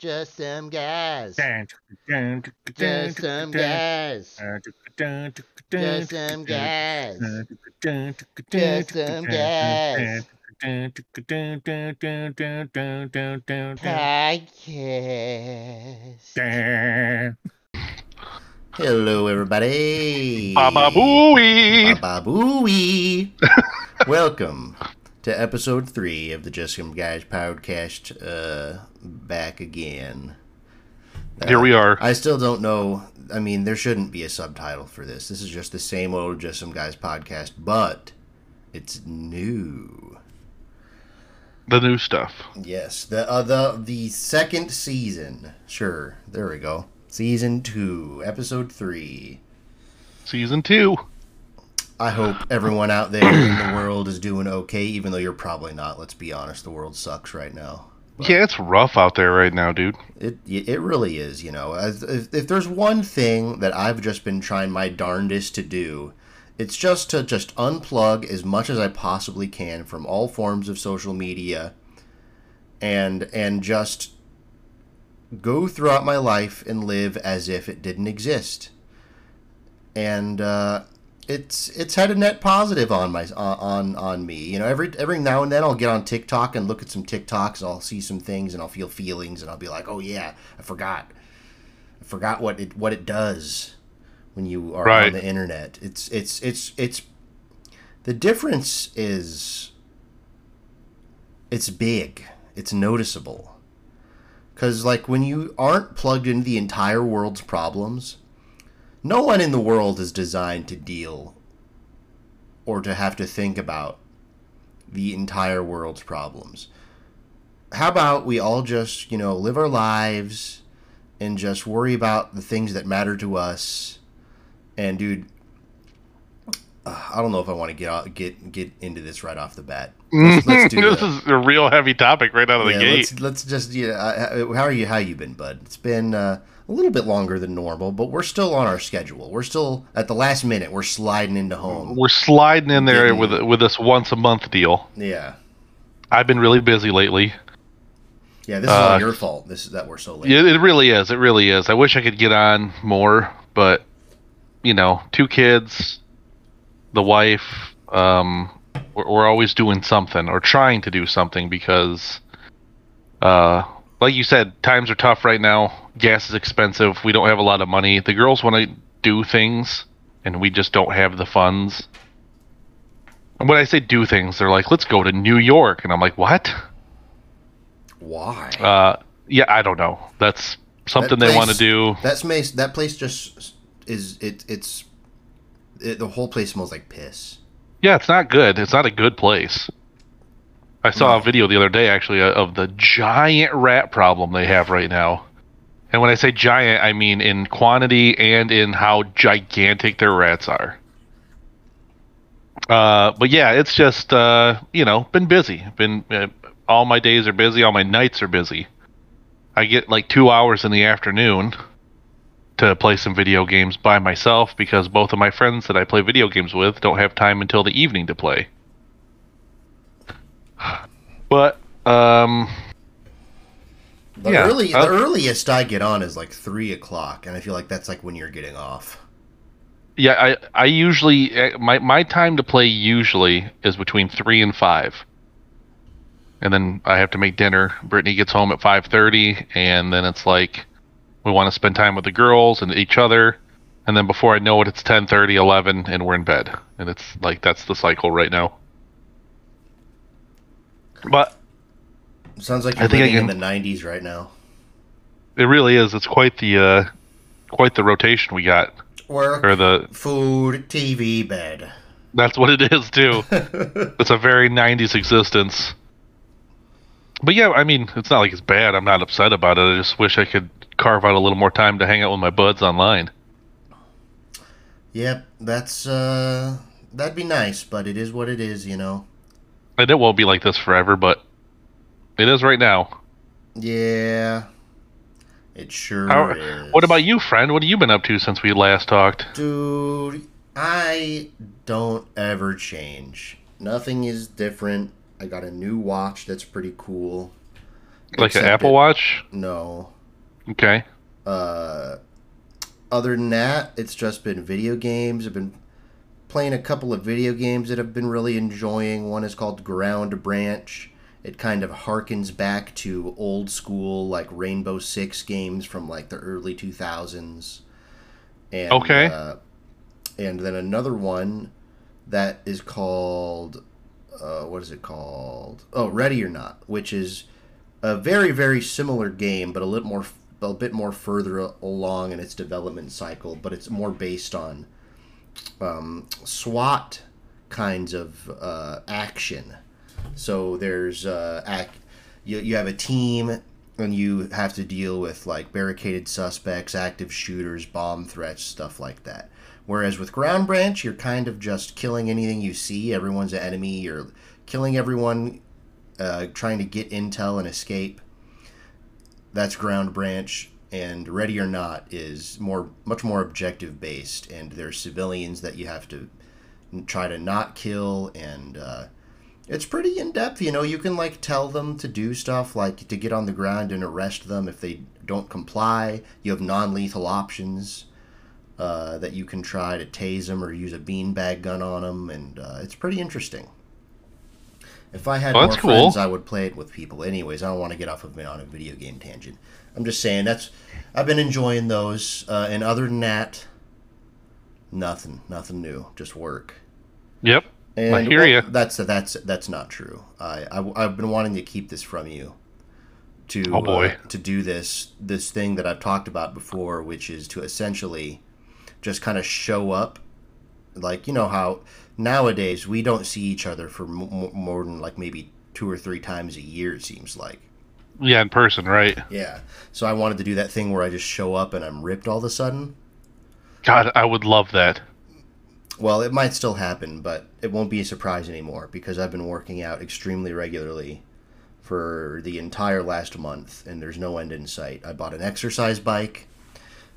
Just some guys. Just Just some gas. Just some gas. Just some gas. Podcast. Hello, everybody. Baba Booey. Baba Booey. Welcome to episode three of the Just Some Guys podcast. Uh, back again. Here we are. I still don't know. I mean, there shouldn't be a subtitle for this. This is just the same old Just Some Guys podcast, but it's new. The new stuff. Yes, the uh, the the second season. Sure, there we go. Season two, episode three. Season two. I hope everyone out there in the world is doing okay, even though you're probably not. Let's be honest, the world sucks right now. Yeah, it's rough out there right now, dude. It it really is, you know. If, if there's one thing that I've just been trying my darndest to do, it's just to just unplug as much as I possibly can from all forms of social media, and and just go throughout my life and live as if it didn't exist. And uh, it's it's had a net positive on my uh, on on me. You know, every every now and then I'll get on TikTok and look at some TikToks. And I'll see some things and I'll feel feelings and I'll be like, oh yeah, I forgot, I forgot what it what it does when you are on the internet. It's it's it's it's the difference is it's big. It's noticeable. Cuz like when you aren't plugged into the entire world's problems, no one in the world is designed to deal or to have to think about the entire world's problems. How about we all just, you know, live our lives and just worry about the things that matter to us? And dude, uh, I don't know if I want to get out, get get into this right off the bat. Let's, let's this that. is a real heavy topic right out of the gate. let's let's just yeah. uh, How are you? How you been, bud? It's been uh, a little bit longer than normal, but we're still on our schedule. We're still at the last minute. We're sliding into home. We're sliding in there with with this once a month deal. Yeah, I've been really busy lately. yeah. This is all Uh, your fault. This is that we're so late. Yeah, it really is. It really is. I wish I could get on more, but you know, two kids, the wife, um, we're, we're always doing something or trying to do something because, uh, like you said, times are tough right now. Gas is expensive. We don't have a lot of money. The girls want to do things, and we just don't have the funds. And when I say do things, they're like, "Let's go to New York," and I'm like, "What?" Why? Uh, yeah, I don't know. That's something they place- want to do. That's place. That place just is. It. It's. It, the whole place smells like piss. Yeah, it's not good. It's not a good place. I saw a video the other day actually uh, of the giant rat problem they have right now. And when I say giant, I mean in quantity and in how gigantic their rats are. Uh, but yeah, it's just uh, you know been busy. Been uh, all my days are busy. All my nights are busy. I get like two hours in the afternoon to play some video games by myself because both of my friends that I play video games with don't have time until the evening to play. But um, The Yeah, early. the earliest I get on is like three o'clock, and I feel like that's like when you're getting off. yeah, I I usually eh, my my time to play usually is between three and five, and then I have to make dinner. Brittany gets home at five thirty, and then it's like we want to spend time with the girls and each other, and then before I know it, it's 10:30, 11, and we're in bed, and it's like that's the cycle right now. But Sounds like I you're think I living in the '90s right now. It really is. It's quite the uh, quite the rotation we got, Work, or the food, TV, bed. that's what it is too. it's a very '90s existence. But yeah, I mean, it's not like it's bad. I'm not upset about it. I just wish I could carve out a little more time to hang out with my buds online. Yep, that's uh, that'd be nice, but it is what it is, you know. And it won't be like this forever, but it is right now. Yeah, it sure How- is. What about you, friend? What have you been up to since we last talked? dude? I don't ever change. Nothing is different. I got a new watch that's pretty cool. Like an Apple it- Watch? No. Okay. Uh, other than that, it's just been video games. I've been playing a couple of video games that I've been really enjoying. One is called Ground Branch. It kind of harkens back to old school like Rainbow Six games from like the early 2000s. And, Okay. Uh, and then another one that is called uh, what is it called? Oh, Ready or Not, which is a very very similar game, but a little more a bit more further along in its development cycle. But it's more based on um, SWAT kinds of uh, action. So there's uh, act, you, you have a team and you have to deal with like barricaded suspects, active shooters, bomb threats, stuff like that. Whereas with Ground Branch, you're kind of just killing anything you see. Everyone's an enemy. You're killing everyone, uh, trying to get intel and escape. That's Ground Branch. And Ready or Not is more, much more objective based. And there's civilians that you have to try to not kill. And uh, it's pretty in depth. You know, you can like tell them to do stuff, like to get on the ground and arrest them if they don't comply. You have non lethal options uh, that you can try to tase them or use a beanbag gun on them, and uh, it's pretty interesting. If I had Well, more cool. friends, I would play it with people. Anyways, I don't want to get off of me on a video game tangent. I'm just saying that's I've been enjoying those, uh, and other than that, nothing, nothing new, just work. Yep. And I hear well, ya. That's that's that's not true. I, I have been wanting to keep this from you. To Oh, boy. uh, to do this this thing that I've talked about before, which is to essentially just kind of show up, like you know how nowadays we don't see each other for m- more than like maybe two or three times a year. It seems like. Yeah, in person, right? Yeah. So I wanted to do that thing where I just show up and I'm ripped all of a sudden. God, I would love that. Well, it might still happen, but it won't be a surprise anymore because I've been working out extremely regularly for the entire last month and there's no end in sight. I bought an exercise bike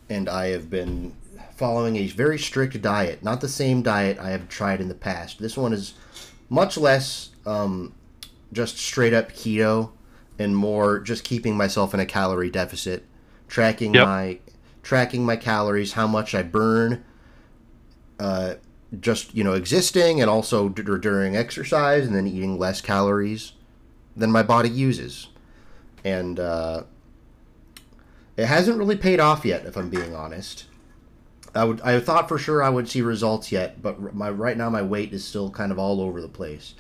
and I have been following a very strict diet, not the same diet I have tried in the past. This one is much less um, just straight up keto and more just keeping myself in a calorie deficit, tracking Yep. my tracking my calories, how much I burn, uh, just you know existing, and also d- during exercise, and then eating less calories than my body uses, and uh, it hasn't really paid off yet, if I'm being honest. I would I thought for sure I would see results yet, but r- my right now my weight is still kind of all over the place.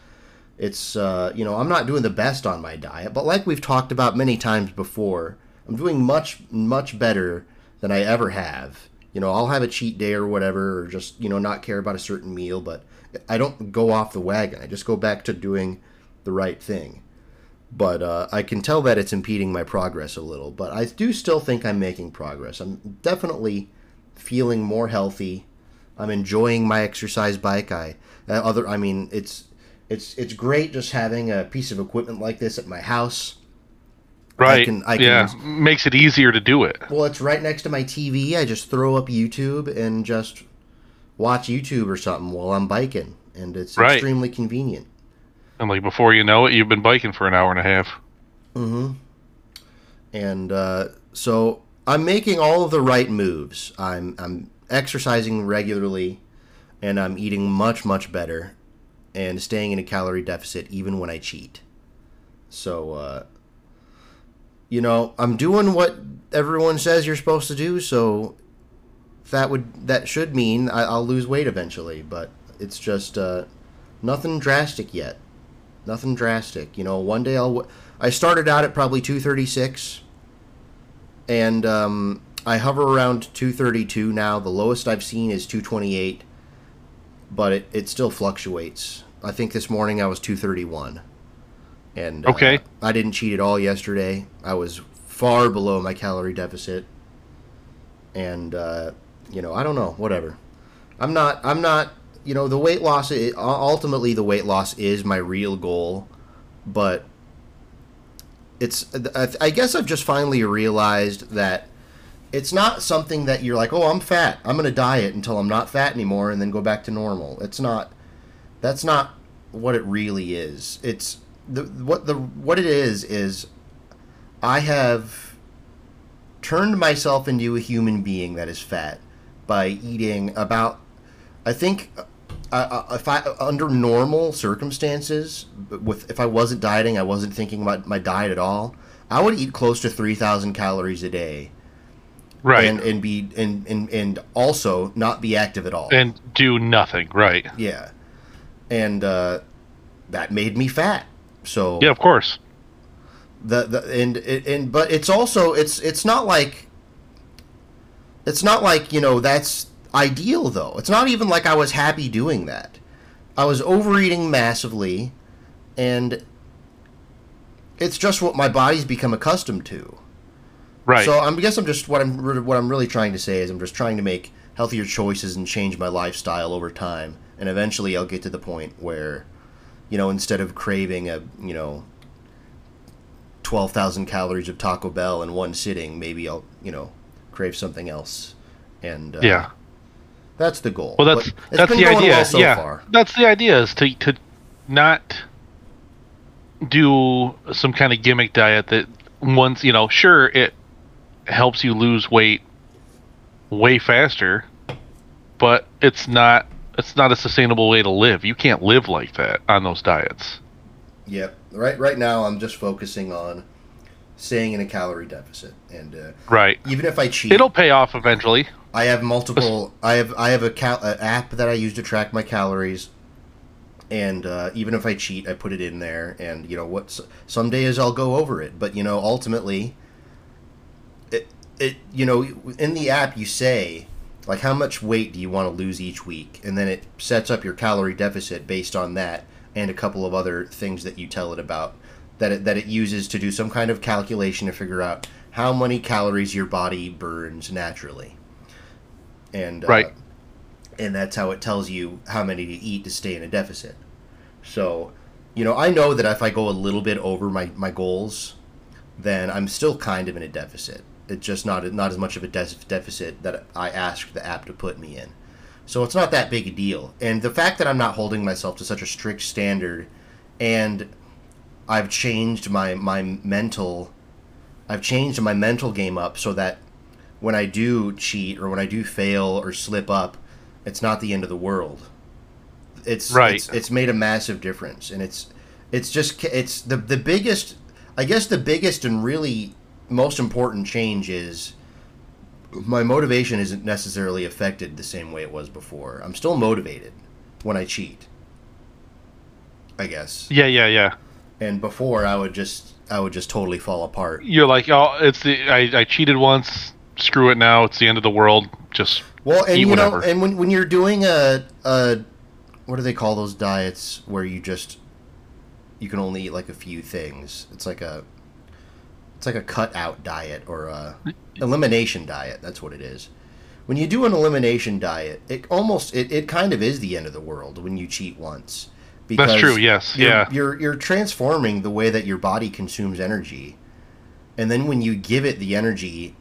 It's uh, you know I'm not doing the best on my diet, but like we've talked about many times before, I'm doing much much better than I ever have. You know I'll have a cheat day or whatever, or just you know not care about a certain meal, but I don't go off the wagon. I just go back to doing the right thing. But uh, I can tell that it's impeding my progress a little. But I do still think I'm making progress. I'm definitely feeling more healthy. I'm enjoying my exercise bike. I uh, other I mean it's it's it's great just having a piece of equipment like this at my house. Right. can- I can- yeah. Makes it easier to do it. Well, it's right next to my TV. I just throw up YouTube and just watch YouTube or something while I'm biking, and it's Right. extremely convenient. And like before you know it, you've been biking for an hour and a half. Mm-hmm. And uh, so I'm making all of the right moves. I'm I'm exercising regularly, and I'm eating much much better, and staying in a calorie deficit even when I cheat. So, uh, you know, I'm doing what everyone says you're supposed to do. So that would that should mean I, I'll lose weight eventually, but it's just uh, nothing drastic yet. Nothing drastic. You know, one day I'll. I started out at probably 236, and um, I hover around 232 now. The lowest I've seen is 228, but it, it still fluctuates. I think this morning I was 231. And uh, Okay. I didn't cheat at all yesterday. I was far below my calorie deficit. And uh, you know, I don't know, whatever. I'm not I'm not, you know, the weight loss i- ultimately the weight loss is my real goal, but it's I I guess I've just finally realized that it's not something that you're like, "Oh, I'm fat. I'm going to diet until I'm not fat anymore and then go back to normal." It's not that's not what it really is. It's the what the what it is is I have turned myself into a human being that is fat by eating about, I think, uh, uh, if I under normal circumstances, with if I wasn't dieting, I wasn't thinking about my diet at all. I would eat close to three thousand calories a day, Right. and and be and, and and also not be active at all. and do nothing. Right. yeah, and uh, that made me fat. So Yeah, of course. the the and and but it's also it's it's not like it's not like you know that's ideal though it's not even like i was happy doing that i was overeating massively and it's just what my body's become accustomed to Right. so i guess i'm just what i'm what i'm really trying to say is i'm just trying to make healthier choices and change my lifestyle over time and eventually i'll get to the point where you know instead of craving a you know 12,000 calories of Taco Bell in one sitting, maybe I'll, you know, crave something else. And uh, yeah. that's the goal. Well, that's it's the idea. well so yeah. far. That's the idea is to to not do some kind of gimmick diet that once you know, sure it helps you lose weight way faster, but it's not it's not a sustainable way to live. You can't live like that on those diets. Yep. Right. Right now, I'm just focusing on staying in a calorie deficit, and uh, Right. even if I cheat, It'll pay off eventually. I have multiple. I have I have a cal- a app that I use to track my calories, and uh, even if I cheat, I put it in there. And you know what? Some days I'll go over it, but you know, ultimately, it you know in the app you say like how much weight do you want to lose each week, and then it sets up your calorie deficit based on that and a couple of other things that you tell it about that it, that it uses to do some kind of calculation to figure out how many calories your body burns naturally and uh, Right. and that's how it tells you how many to eat to stay in a deficit. So, you know, I know that if I go a little bit over my, my goals, then I'm still kind of in a deficit. It's just not not as much of a de- deficit that I asked the app to put me in. So it's not that big a deal. And the fact that I'm not holding myself to such a strict standard, and I've changed my my mental, I've changed my mental game up so that when I do cheat or when I do fail or slip up, it's not the end of the world. It's Right. It's, it's made a massive difference, and it's it's just it's the the biggest. I guess the biggest and really most important change is my motivation isn't necessarily affected the same way it was before. I'm still motivated when I cheat. I guess. Yeah, yeah, yeah. And before I would just I would just totally fall apart. You're like, oh, it's the I, I cheated once. Screw it now. It's the end of the world. Just Well, and Eat you know, whatever. and when when you're doing a a what do they call those diets where you just you can only eat like a few things? It's like a it's like a cutout diet or a elimination diet. That's what it is. When you do an elimination diet, it almost it, it kind of is the end of the world when you cheat once. Because That's true, yes, you're, yeah. You're you're transforming the way that your body consumes energy, and then when you give it the energy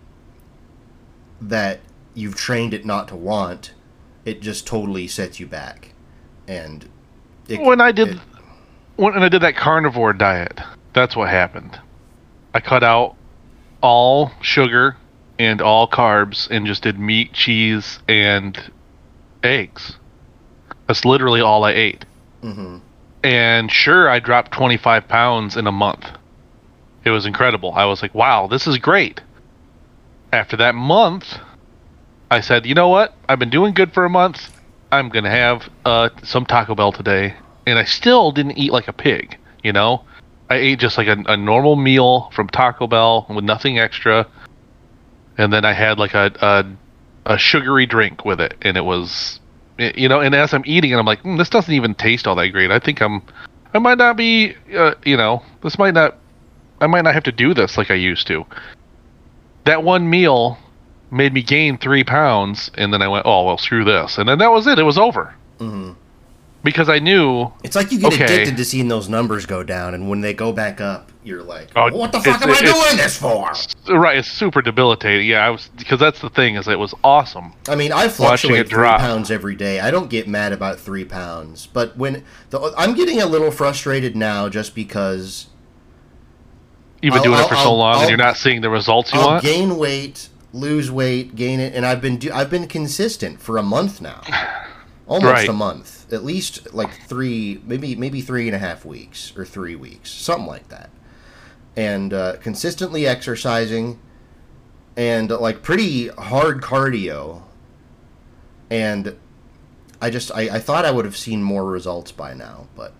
that you've trained it not to want, it just totally sets you back. And it, when I did it- when I did that carnivore diet, that's what happened. I cut out all sugar and all carbs and just did meat, cheese, and eggs. That's literally all I ate. Mhm. And sure, I dropped 25 pounds in a month. It was incredible. I was like, wow, this is great. After that month, I said, you know what? I've been doing good for a month. I'm going to have uh, some Taco Bell today. And I still didn't eat like a pig, you know? I ate just like a, a normal meal from Taco Bell with nothing extra. And then I had like a, a, a sugary drink with it. And it was, you know, and as I'm eating it, I'm like, mm, this doesn't even taste all that great. I think I'm, I might not be, uh, you know, this might not, I might not have to do this like I used to. That one meal made me gain three pounds, and then I went, oh well, screw this, and then that was it. It was over Mhm. Because I knew. It's like you get Okay. addicted to seeing those numbers go down, and when they go back up, you're like, Oh, "What the fuck am I doing this for?" Right, it's super debilitating. Yeah, I was because that's the thing is it was awesome. I mean, I fluctuate it three drop. pounds every day. I don't get mad about three pounds, but when the, I'm getting a little frustrated now, just because You've been I'll- doing it I'll- for so I'll- long, I'll- and you're not seeing the results you want. gain weight, lose weight, gain it, and I've been do- I've been consistent for a month now, almost Right. a month, at least like three, maybe maybe three and a half weeks or three weeks, something like that, and uh, consistently exercising, and like pretty hard cardio, and I just I, I thought I would have seen more results by now, but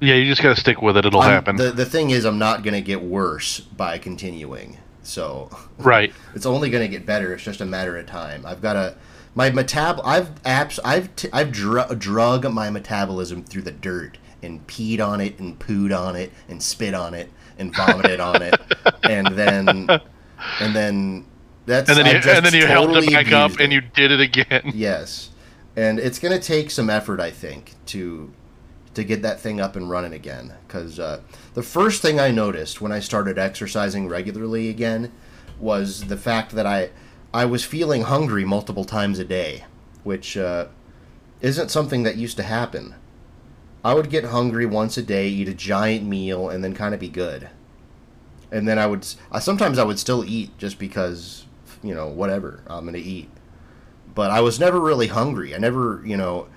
yeah, you just gotta stick with it. It'll I'm- happen. The the thing is, I'm not gonna get worse by continuing, so. right. It's only to get better. It's just a matter of time. I've got a my metab. I've apps. I've t- I've dr- drug my metabolism through the dirt and peed on it and pooed on it and spit on it and vomited on it and then and then that's And then you, and then you held it back up, and you did it again. yes, and it's going to take some effort, I think, to to get that thing up and running again. Because uh, the first thing I noticed when I started exercising regularly again was the fact that I I was feeling hungry multiple times a day, which uh, isn't something that used to happen. I would get hungry once a day, eat a giant meal, and then kind of be good. And then I would I, sometimes I would still eat just because you know whatever I'm gonna eat. But I was never really hungry. I never you know,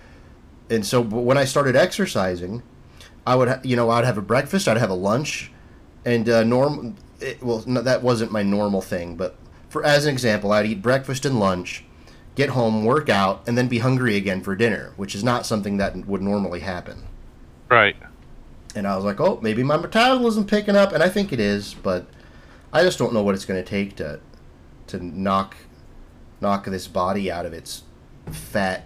and so when I started exercising, I would you know I'd have a breakfast, I'd have a lunch, and uh, norm. Well, no, that wasn't my normal thing, but for as an example, I'd eat breakfast and lunch, get home, work out, and then be hungry again for dinner, which is not something that would normally happen. Right. And I was like, oh, maybe my metabolism picking up, and I think it is, but I just don't know what it's going to take to to knock knock this body out of its fat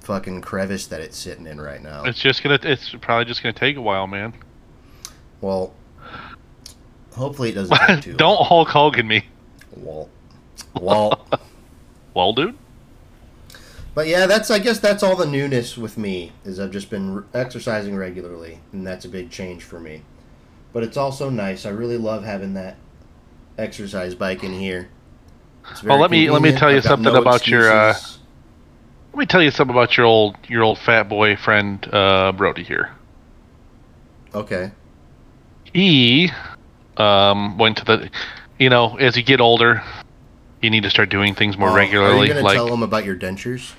fucking crevice that it's sitting in right now. It's just gonna. It's probably just gonna take a while, man. Well, hopefully it doesn't take too. Don't Hulk Hogan me. Walt. Walt. Well, dude. But yeah, that's I guess that's all the newness with me is I've just been r- exercising regularly, and that's a big change for me. But it's also nice. I really love having that exercise bike in here. Well, let me- let me tell you something no about your, uh. Let me tell you something about your old your old fat boy friend uh, Brody here. Okay. He um, went to the, you know, as you get older, you need to start doing things more regularly. Are you going to like, tell them about your dentures?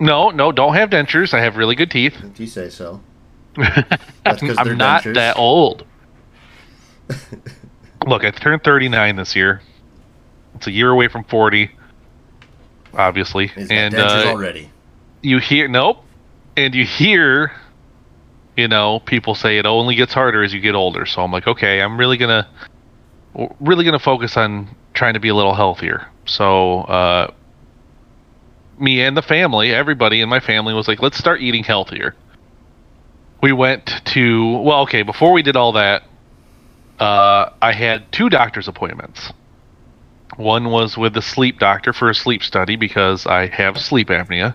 no, no, don't have dentures. I have really good teeth. If you say so. That's I'm not dentures. that old. Look, I turned 39 this year. It's a year away from 40, obviously. He's and uh, already. you hear nope, and you hear, you know, people say it only gets harder as you get older. So I'm like, okay, I'm really gonna, really gonna focus on trying to be a little healthier. So uh, me and the family, everybody in my family was like, let's start eating healthier. We went to well, okay, before we did all that, uh, I had two doctor's appointments. One was with the sleep doctor for a sleep study because I have sleep apnea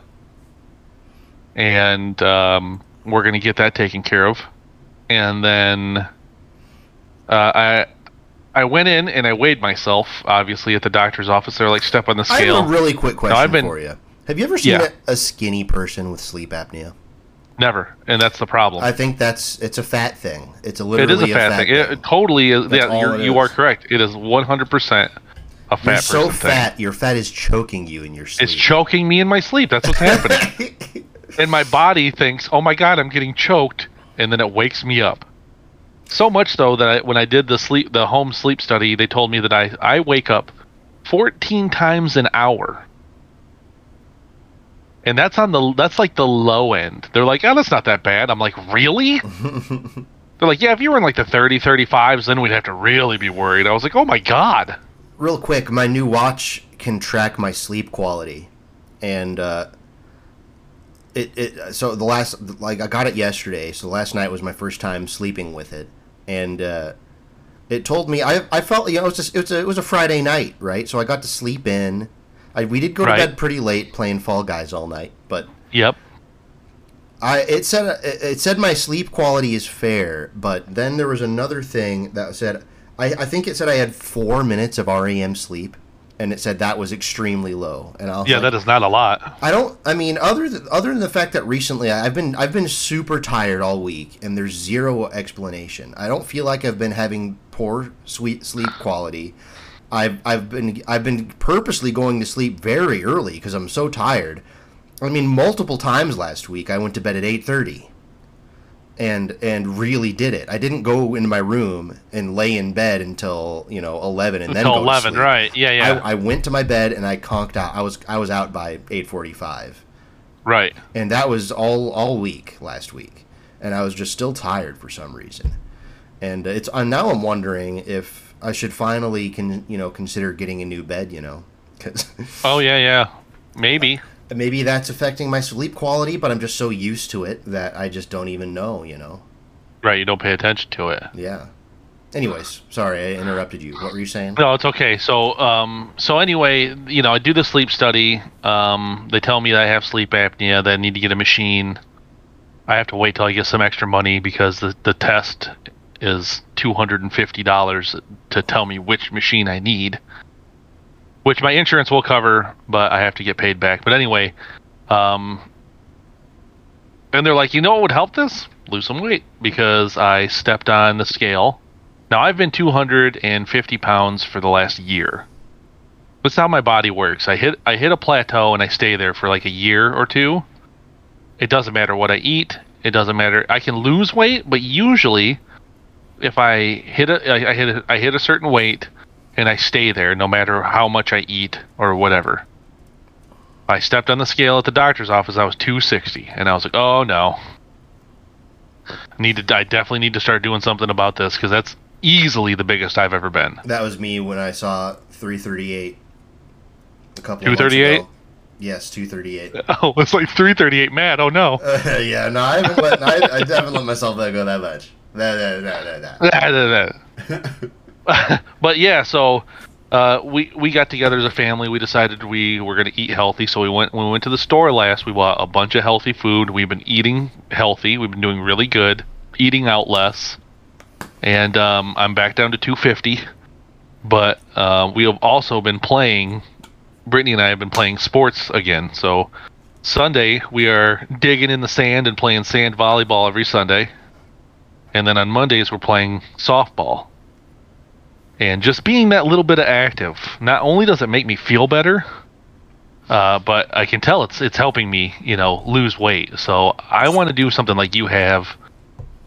and um, we're gonna get that taken care of. And then uh, I I went in and I weighed myself. Obviously, at the doctor's office, they're like, "Step on the scale." I scale." have a really quick question I've been- for you. Have you ever seen Yeah. a, a skinny person with sleep apnea? Never, and that's the problem. I think that's it's a fat thing. It's a it literally is a fat, thing. It, it totally is. That's yeah, you're, it you are correct. It is 100 percent a fat You're so thing. fat, your fat is choking you in your sleep. It's choking me in my sleep. That's what's happening. and my body thinks, "Oh my god, I'm getting choked," and then it wakes me up. So much so that I, when I did the sleep, the home sleep study, they told me that I I wake up 14 times an hour, and that's on the that's like the low end. They're like, "Oh, that's not that bad." I'm like, "Really?" They're like, "Yeah, if you were in like the 30, 35s, then we'd have to really be worried." I was like, "Oh my god." Real quick, my new watch can track my sleep quality, and uh, it it so the last like I got it yesterday. So last night was my first time sleeping with it, and uh, it told me I I felt you know it was just it was a, it was a Friday night right, so I got to sleep in. I, we did go Right. to bed pretty late playing Fall Guys all night, but Yep. I it said it it said my sleep quality is fair, but then there was another thing that said I, I think it said I had four minutes of REM sleep, and it said that was extremely low. And I was Yeah, like, that is not a lot. I don't. I mean, other than, other than the fact that recently I've been I've been super tired all week, and there's zero explanation. I don't feel like I've been having poor sweet sleep quality. I've I've been I've been purposely going to sleep very early because I'm so tired. I mean, multiple times last week I went to bed at eight thirty, and and really did it. I didn't go into my room and lay in bed until you know eleven and then Until go to eleven, right? Yeah, yeah, I, I went to my bed and I conked out. I was I was out by eight forty five, right. and that was all all week last week, and I was just still tired for some reason, and it's uh, now I'm wondering if I should finally can you know consider getting a new bed, you know, because Oh yeah, yeah. Maybe. Maybe that's affecting my sleep quality, but I'm just so used to it that I just don't even know, you know. Right. You don't pay attention to it. Yeah. Anyways, sorry I interrupted you. What were you saying? No, it's okay. So, um, so anyway, you know, I do the sleep study. Um, they tell me that I have sleep apnea. That I need to get a machine. I have to wait till I get some extra money because the the test is two hundred and fifty dollars to tell me which machine I need, which my insurance will cover, but I have to get paid back. But anyway, um, and they're like, you know what would help this? Lose some weight because I stepped on the scale. Now I've been 250 pounds for the last year. That's how my body works. I hit I hit a plateau and I stay there for like a year or two. It doesn't matter what I eat. It doesn't matter. I can lose weight, but usually, if I hit a I, hit a, I hit a certain weight, and I stay there no matter how much I eat or whatever. I stepped on the scale at the doctor's office. I was 260, and I was like, "Oh no, I need to. I definitely need to start doing something about this because that's easily the biggest I've ever been." That was me when I saw 338 a couple 238? Yes, 238. Oh, it's like 338 mad. Oh no. Uh, yeah, no, I haven't let, I, I haven't let myself go that much. That, that, that, that, that. but yeah, so uh, we we got together as a family. We decided we were going to eat healthy, so we went we went to the store last. We bought a bunch of healthy food. We've been eating healthy. We've been doing really good, eating out less, and um, I'm back down to 250. But uh, we have also been playing. Brittany and I have been playing sports again. So Sunday we are digging in the sand and playing sand volleyball every Sunday, and then on Mondays we're playing softball and just being that little bit of active not only does it make me feel better uh, but i can tell it's it's helping me you know lose weight so i want to do something like you have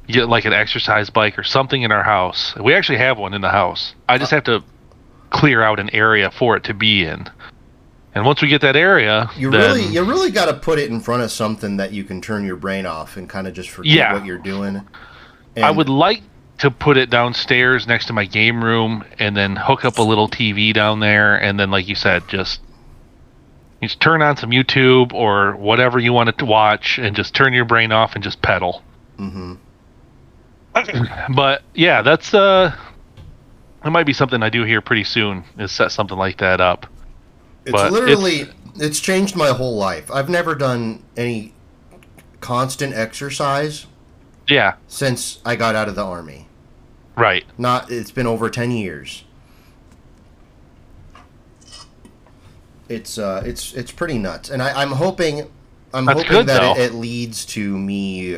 get like an exercise bike or something in our house we actually have one in the house i just have to clear out an area for it to be in and once we get that area You really, you really got to put it in front of something that you can turn your brain off and kind of just forget Yeah. what you're doing. And I would like to put it downstairs next to my game room and then hook up a little TV down there and then like you said just just turn on some YouTube or whatever you want to watch and just turn your brain off and just pedal. Mhm. But yeah, that's uh that might be something I do here pretty soon is set something like that up. It's but literally, it's, changed my whole life. I've never done any constant exercise Yeah, since I got out of the army. Right. Not, it's been over ten years. It's uh, it's it's pretty nuts, and I, I'm hoping, I'm That's hoping good, that it, it leads to me.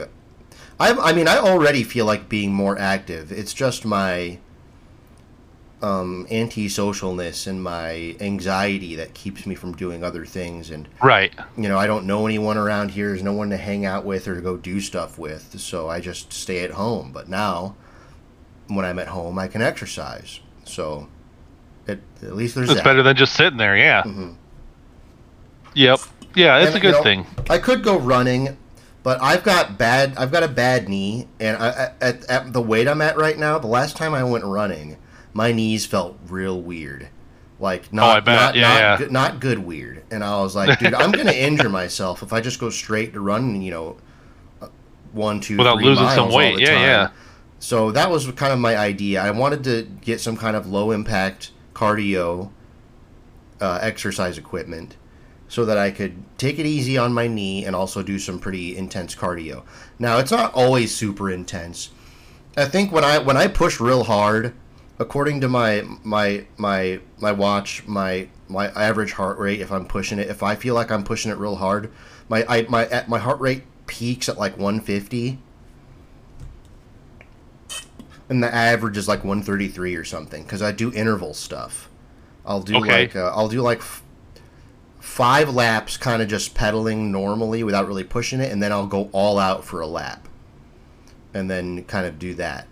I I mean, I already feel like being more active. It's just my um, antisocialness and my anxiety that keeps me from doing other things, and Right. you know, I don't know anyone around here. There's no one to hang out with or to go do stuff with, so I just stay at home. But now, when I'm at home, I can exercise. So, it, at least there's It's that. better than just sitting there, yeah. Mhm. Yep. Yeah, it's And, a good you know, thing. I could go running, but I've got bad. I've got a bad knee, and I, at, at the weight I'm at right now, the last time I went running, my knees felt real weird. Like not, Oh, I bet. not, Yeah, not, yeah. Good, not good weird. And I was like, dude, I'm gonna injure myself if I just go straight to running. You know, one, two, Without three losing some weight. Yeah, yeah. So that was kind of my idea. I wanted to get some kind of low impact cardio uh, exercise equipment so that I could take it easy on my knee and also do some pretty intense cardio. Now, it's not always super intense. I think when I when I push real hard according to my my my my watch, my my average heart rate, if I'm pushing it, if I feel like I'm pushing it real hard, my I, my my heart rate peaks at like 150, and the average is like 133 or something because I do interval stuff. I'll do Okay. like uh, I'll do like f- five laps, kind of just pedaling normally without really pushing it, and then I'll go all out for a lap, and then kind of do that.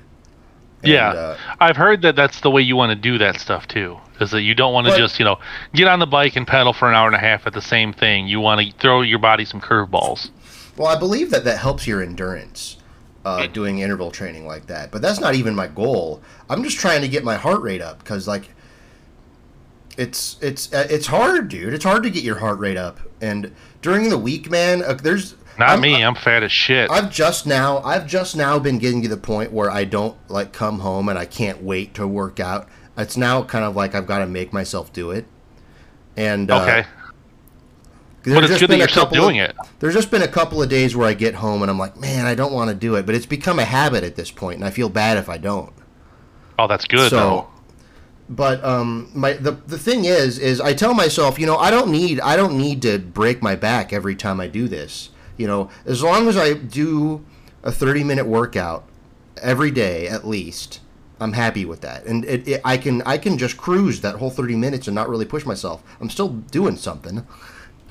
And, yeah, uh, I've heard that that's the way you want to do that stuff too. Is that you don't want to just you know get on the bike and pedal for an hour and a half at the same thing. You want to throw your body some curveballs. Well, I believe that that helps your endurance, uh, doing interval training like that. But that's not even my goal. I'm just trying to get my heart rate up because, like, it's it's uh, it's hard, dude. It's hard to get your heart rate up. And during the week, man, uh, there's Not I'm- me. I'm fat as shit. I've just now I've just now been getting to the point where I don't like come home and I can't wait to work out. It's now kind of like I've got to make myself do it. And uh, okay, but it's just good that you're still couple of- it. there's just been a couple of days where I get home and I'm like, man, I don't want to do it, but it's become a habit at this point, and I feel bad if I don't. Oh, that's good so, though. but um, my the the thing is, is I tell myself, you know, I don't need I don't need to break my back every time I do this. You know, as long as I do a 30 minute workout every day at least, I'm happy with that, and it, it, I can I can just cruise that whole 30 minutes and not really push myself. I'm still doing something.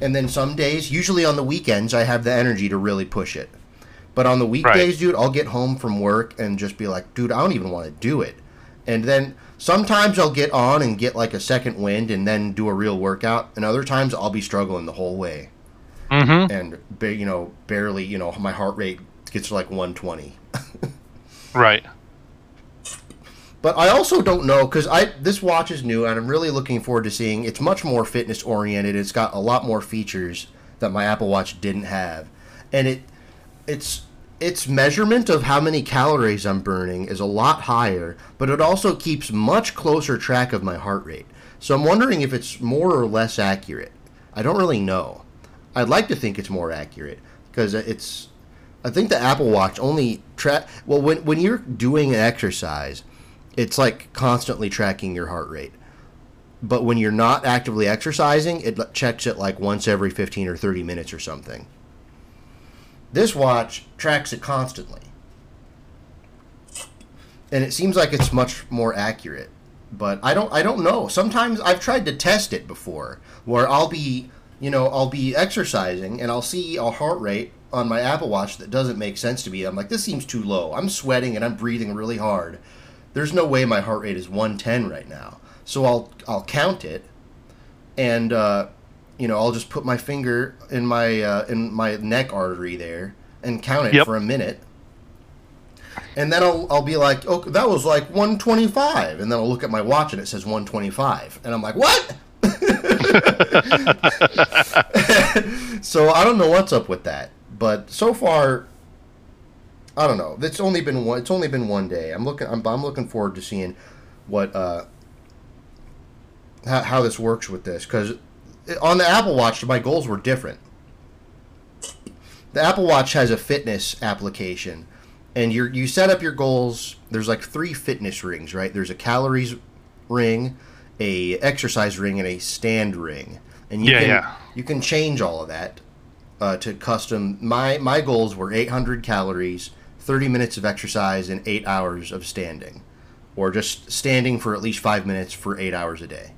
And then some days, usually on the weekends, I have the energy to really push it. But on the weekdays, dude, I'll get home from work and just be like, dude, I don't even want to do it. And then sometimes I'll get on and get like a second wind and then do a real workout. And other times I'll be struggling the whole way. Mm-hmm. And, you know, barely, you know, my heart rate gets to like 120. Right. But I also don't know because I this watch is new and I'm really looking forward to seeing. It's much more fitness oriented. It's got a lot more features that my Apple Watch didn't have, and it it's its measurement of how many calories I'm burning is a lot higher, but it also keeps much closer track of my heart rate. So I'm wondering if it's more or less accurate. I don't really know. I'd like to think it's more accurate because it's. I think the Apple Watch only track. Well, when when you're doing an exercise, it's like constantly tracking your heart rate. But when you're not actively exercising, it checks it like once every 15 or 30 minutes or something. This watch tracks it constantly. And it seems like it's much more accurate. But I don't I don't know. Sometimes I've tried to test it before where I'll be, you know, I'll be exercising and I'll see a heart rate on my Apple Watch that doesn't make sense to me. I'm like this seems too low. I'm sweating and I'm breathing really hard there's no way my heart rate is 110 right now. So I'll I'll count it, and uh, you know I'll just put my finger in my uh, in my neck artery there and count it Yep. for a minute, and then I'll I'll be like, oh, that was like 125, and then I'll look at my watch and it says 125, and I'm like, what? so I don't know what's up with that, but so far I don't know. It's only been one. It's only been one day. I'm looking. I'm, I'm looking forward to seeing what uh, how, how this works with this because on the Apple Watch, my goals were different. The Apple Watch has a fitness application, and you you set up your goals. There's like three fitness rings, right? There's a calories ring, a exercise ring, and a stand ring. And you Yeah, can yeah. you can change all of that uh, to custom. My my goals were 800 calories, 30 minutes of exercise, and eight hours of standing, or just standing for at least five minutes for eight hours a day.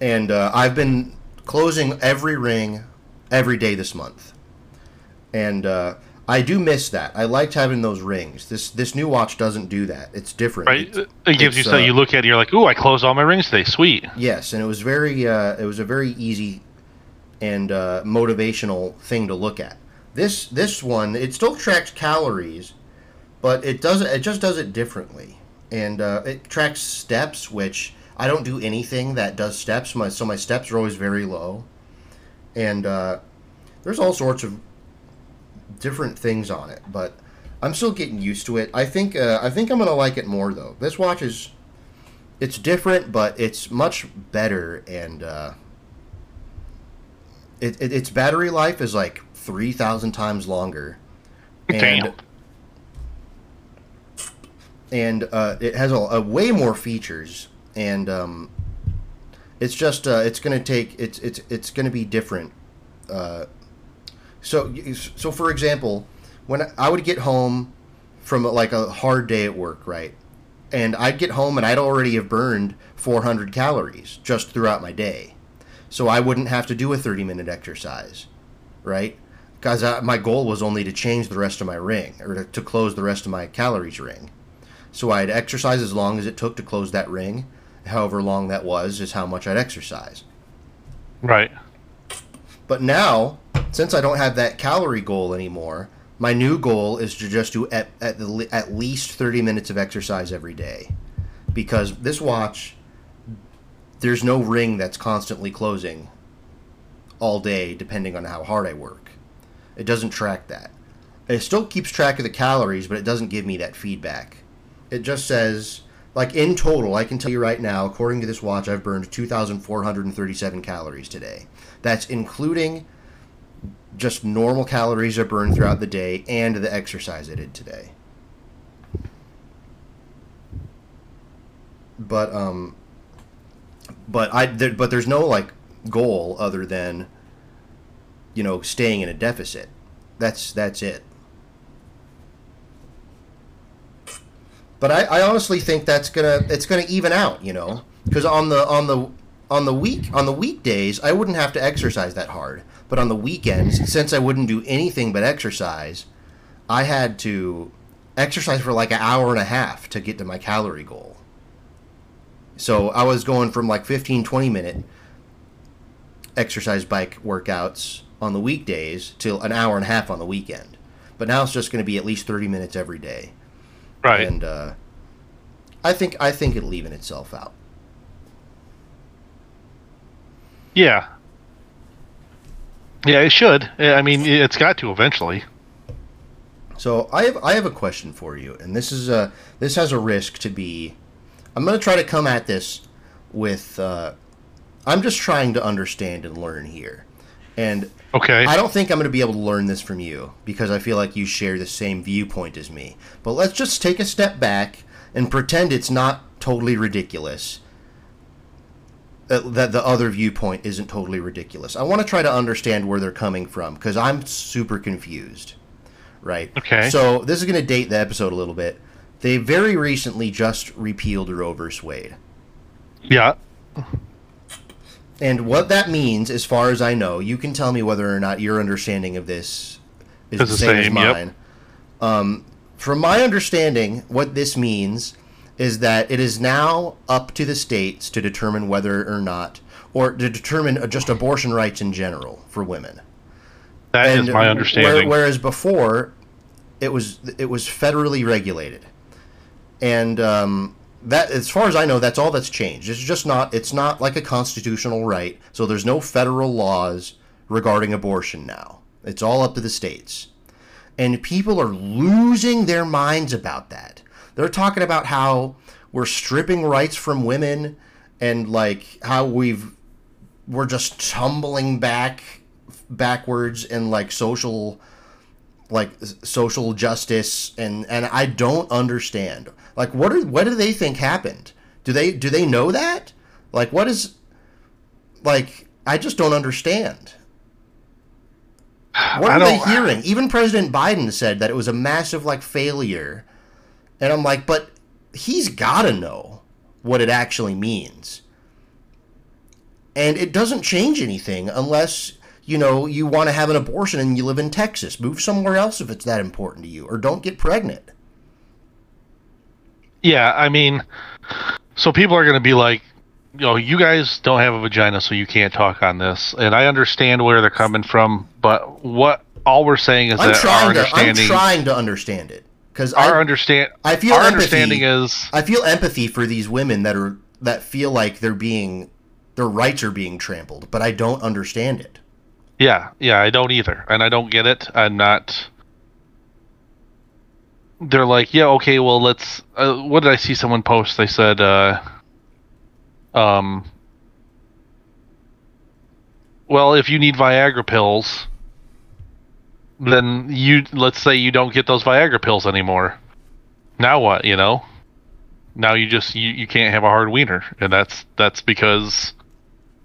And uh, I've been closing every ring every day this month, and uh, I do miss that. I liked having those rings. This this new watch doesn't do that. It's different. Right. It's- It gives you so uh, you look at it, you're like, ooh, I closed all my rings today. Sweet. Yes, and it was very uh, it was a very easy and uh, motivational thing to look at. This this one it still tracks calories, but it does it just does it differently, and uh, it tracks steps, which I don't do anything that does steps. My so my steps are always very low, and uh, there's all sorts of different things on it, but I'm still getting used to it. I think uh, I think I'm gonna like it more though. This watch is it's different, but it's much better, and uh, it, it, its battery life is like three thousand times longer. And Damn. and uh, it has a, a way more features, and um, it's just uh, it's going to take it's it's it's going to be different. Uh, so so for example, when I would get home from like a hard day at work, right? And I'd get home and I'd already have burned 400 calories just throughout my day. So I wouldn't have to do a 30 minute exercise, right? Because my goal was only to change the rest of my ring or to, to close the rest of my calories ring. So I'd exercise as long as it took to close that ring. However long that was is how much I'd exercise. Right. But now, since I don't have that calorie goal anymore, my new goal is to just do at at, the, at least 30 minutes of exercise every day. Because this watch there's no ring that's constantly closing all day depending on how hard I work. It doesn't track that. It still keeps track of the calories, but it doesn't give me that feedback. It just says, like in total, I can tell you right now, according to this watch, I've burned 2,437 calories today. That's including just normal calories I burned throughout the day and the exercise I did today. But um, but I there, but there's no like goal other than you know staying in a deficit. That's that's it. But I, I honestly think that's gonna it's gonna even out, you know, because on the on the on the week on the weekdays I wouldn't have to exercise that hard, but on the weekends since I wouldn't do anything but exercise, I had to exercise for like an hour and a half to get to my calorie goal. So I was going from like 15, 20 minute exercise bike workouts on the weekdays till an hour and a half on the weekend. But now it's just going to be at least 30 minutes every day. Right. And uh, I think I think it'll even itself out. Yeah. Yeah, it should. I mean, it's got to eventually. So I have I have a question for you, and this is a this has a risk to be I'm going to try to come at this with. Uh, I'm just trying to understand and learn here. And okay, I don't think I'm going to be able to learn this from you because I feel like you share the same viewpoint as me. But let's just take a step back and pretend it's not totally ridiculous. That, that the other viewpoint isn't totally ridiculous. I want to try to understand where they're coming from because I'm super confused. Right. Okay. So this is going to date the episode a little bit. They very recently just repealed Roe vs. Wade. Yeah. And what that means, as far as I know, you can tell me whether or not your understanding of this is the, the, same, same as mine. Yep. Um, from my understanding, what this means is that it is now up to the states to determine whether or not, or to determine just abortion rights in general for women. That and is my understanding. whereas before, it was it was federally regulated and um, that, as far as I know, that's all that's changed. It's just not. It's not like a constitutional right. So there's no federal laws regarding abortion now. It's all up to the states, and people are losing their minds about that. They're talking about how we're stripping rights from women, and like how we've we're just tumbling back backwards in like social like social justice and and I don't understand. Like what are what do they think happened? Do they do they know that? Like what is like I just don't understand. What are they hearing? Even President Biden said that it was a massive like failure. And I'm like, but he's got to know what it actually means. And it doesn't change anything unless you know, you want to have an abortion and you live in Texas. Move somewhere else if it's that important to you, or don't get pregnant. Yeah, I mean, so people are going to be like, you know, you guys don't have a vagina, so you can't talk on this. And I understand where they're coming from, but what all we're saying is I'm that our to, understanding. I'm trying to understand it because our I, understand. I feel our empathy, understanding is. I feel empathy for these women that are that feel like they're being their rights are being trampled, but I don't understand it. Yeah, yeah, I don't either, and I don't get it. I'm not. They're like, yeah, okay, well, let's. Uh, what did I see someone post? They said, uh, um, well, if you need Viagra pills, then you let's say you don't get those Viagra pills anymore. Now what? You know, now you just you, you can't have a hard wiener, and that's that's because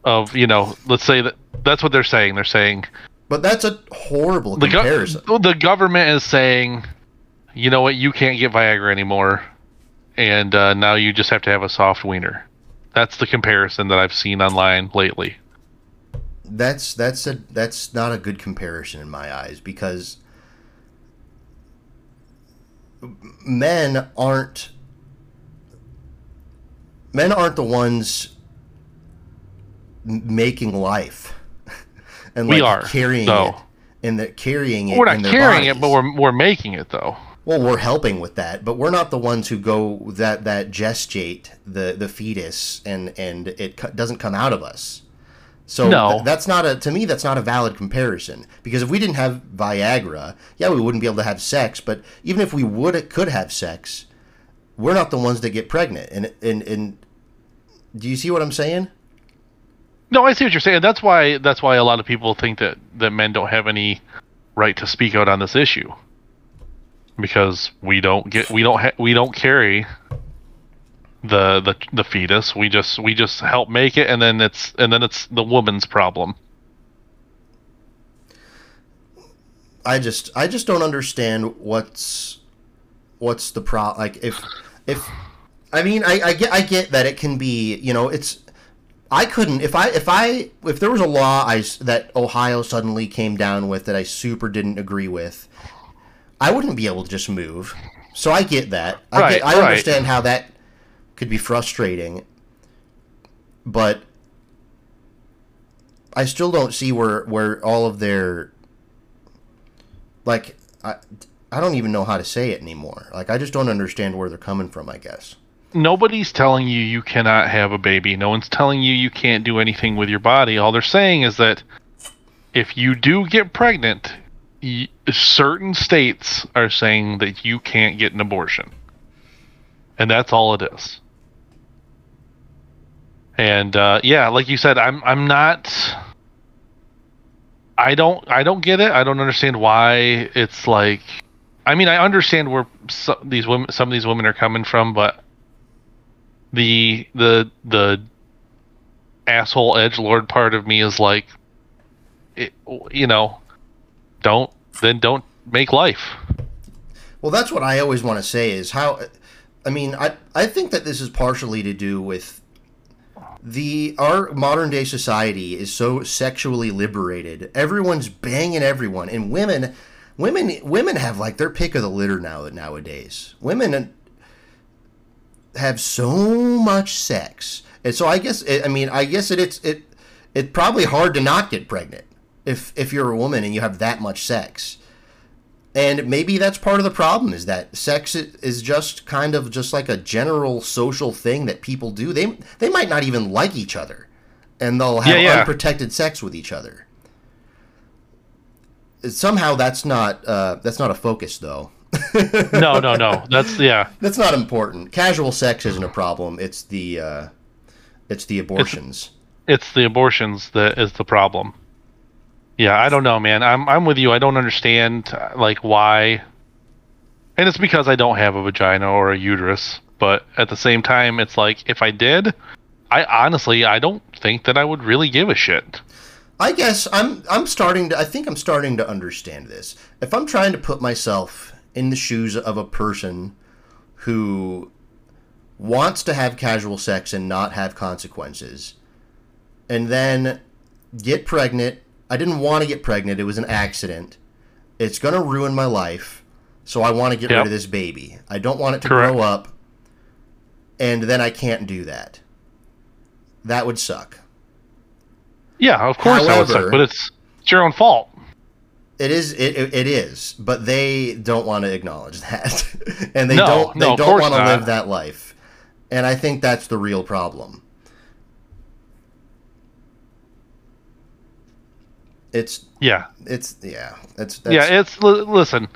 of you know let's say that that's what they're saying. They're saying But that's a horrible the, comparison. go- the government is saying, you know what, you can't get Viagra anymore, and uh, now you just have to have a soft wiener. That's the comparison that I've seen online lately. that's that's a that's not a good comparison in my eyes because men aren't men aren't the ones making life and We are, carrying though. it and carrying it We're not carrying it, but we're we're making it though. Well, we're helping with that, but we're not the ones who go that that gestate the the fetus and and it co- doesn't come out of us. So No. th- that's not a to me that's not a valid comparison because if we didn't have Viagra, yeah, we wouldn't be able to have sex, but even if we would could have sex, we're not the ones that get pregnant. And and and do you see what I'm saying? No, I see what you're saying. That's why that's why a lot of people think that that men don't have any right to speak out on this issue because we don't get we don't ha- we don't carry the the the fetus. We just we just help make it, and then it's and then it's the woman's problem. I just I just don't understand what's what's the pro like if if I mean I, I get I get that it can be you know it's I couldn't if I if I if there was a law I that Ohio suddenly came down with that I super didn't agree with I wouldn't be able to just move so I get that I Right, get, I right. understand how that could be frustrating but I still don't see where where all of their like I, I don't even know how to say it anymore. Like I just don't understand where they're coming from. I guess. Nobody's telling you you cannot have a baby. No one's telling you you can't do anything with your body. All they're saying is that if you do get pregnant, certain states are saying that you can't get an abortion. And that's all it is. And uh, yeah, like you said, I'm I'm not I don't I don't get it. I don't understand why it's like I mean, I understand where so, these women some of these women are coming from, but the the the asshole edge lord part of me is like it, you know, don't then don't make life. Well, that's what I always want to say is how. I mean, I I think that this is partially to do with the our modern day society is so sexually liberated. Everyone's banging everyone, and women, women, women have like their pick of the litter now nowadays. Women have so much sex, and so I guess I mean I guess it, it's it it's probably hard to not get pregnant if if you're a woman and you have that much sex. And maybe that's part of the problem is that sex is just kind of just like a general social thing that people do. They they might not even like each other, and they'll have Yeah, yeah. unprotected sex with each other. Somehow that's not uh, that's not a focus though. No, no, no. That's yeah. That's not important. Casual sex isn't a problem. It's the uh, it's the abortions. It's the abortions that is the problem. Yeah, I don't know, man. I'm I'm with you. I don't understand like why. And it's because I don't have a vagina or a uterus, but at the same time it's like if I did, I honestly I don't think that I would really give a shit. I guess I'm I'm starting to I think I'm starting to understand this. If I'm trying to put myself in the shoes of a person who wants to have casual sex and not have consequences and then get pregnant. I didn't want to get pregnant. It was an accident. It's going to ruin my life. So I want to get rid of this baby. I don't want it to Correct. grow up and then I can't do that. That would suck. Yeah, of course that would suck, but it's it's your own fault. It is. It, it, it is. But they don't want to acknowledge that, and they No, don't. They no, don't want to live that life, and I think that's the real problem. It's. Yeah. It's. Yeah. It's. That's, yeah, it's li- listen.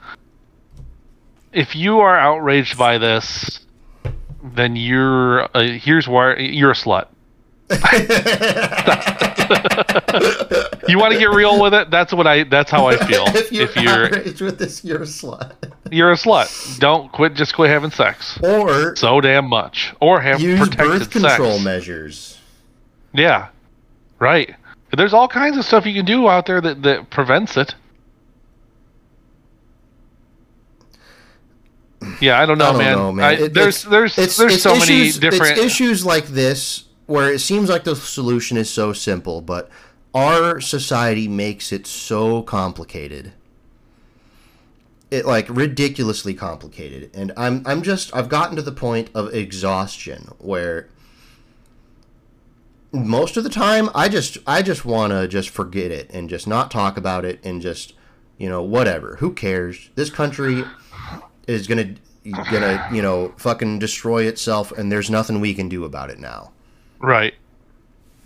If you are outraged by this, then you're uh, here's why you're a slut. You want to get real with it? That's what I. That's how I feel. if you're, if you're outraged with this, you're a slut. you're a slut, don't quit. Just quit having sex Or so damn much, or have use birth control sex. measures. Yeah, right. There's all kinds of stuff you can do out there that that prevents it. Yeah, I don't know, I don't man. know, man. I, It- there's there's it's- there's it's so many different. It's issues like this where it seems like the solution is so simple, but our society makes it so complicated. It like ridiculously complicated, and I'm I'm just I've gotten to the point of exhaustion where most of the time I just I just want to just forget it and just not talk about it and just you know whatever. Who cares? This country is gonna gonna you know fucking destroy itself and there's nothing we can do about it now. Right.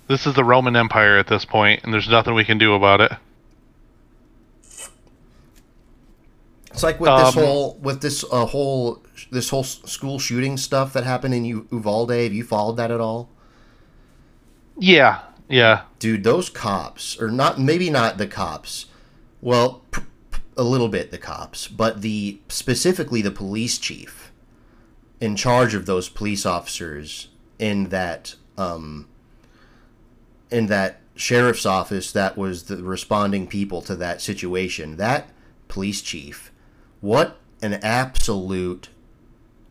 This is the Roman Empire at this point, and there's nothing we can do about it. it's like with this Um, whole with this uh, whole this whole school shooting stuff that happened in U- Uvalde. Have you followed that at all Yeah, yeah. dude those cops or not maybe not the cops well p- p- a little bit the cops but the specifically the police chief in charge of those police officers in that um in that sheriff's office that was the responding people to that situation that police chief what an absolute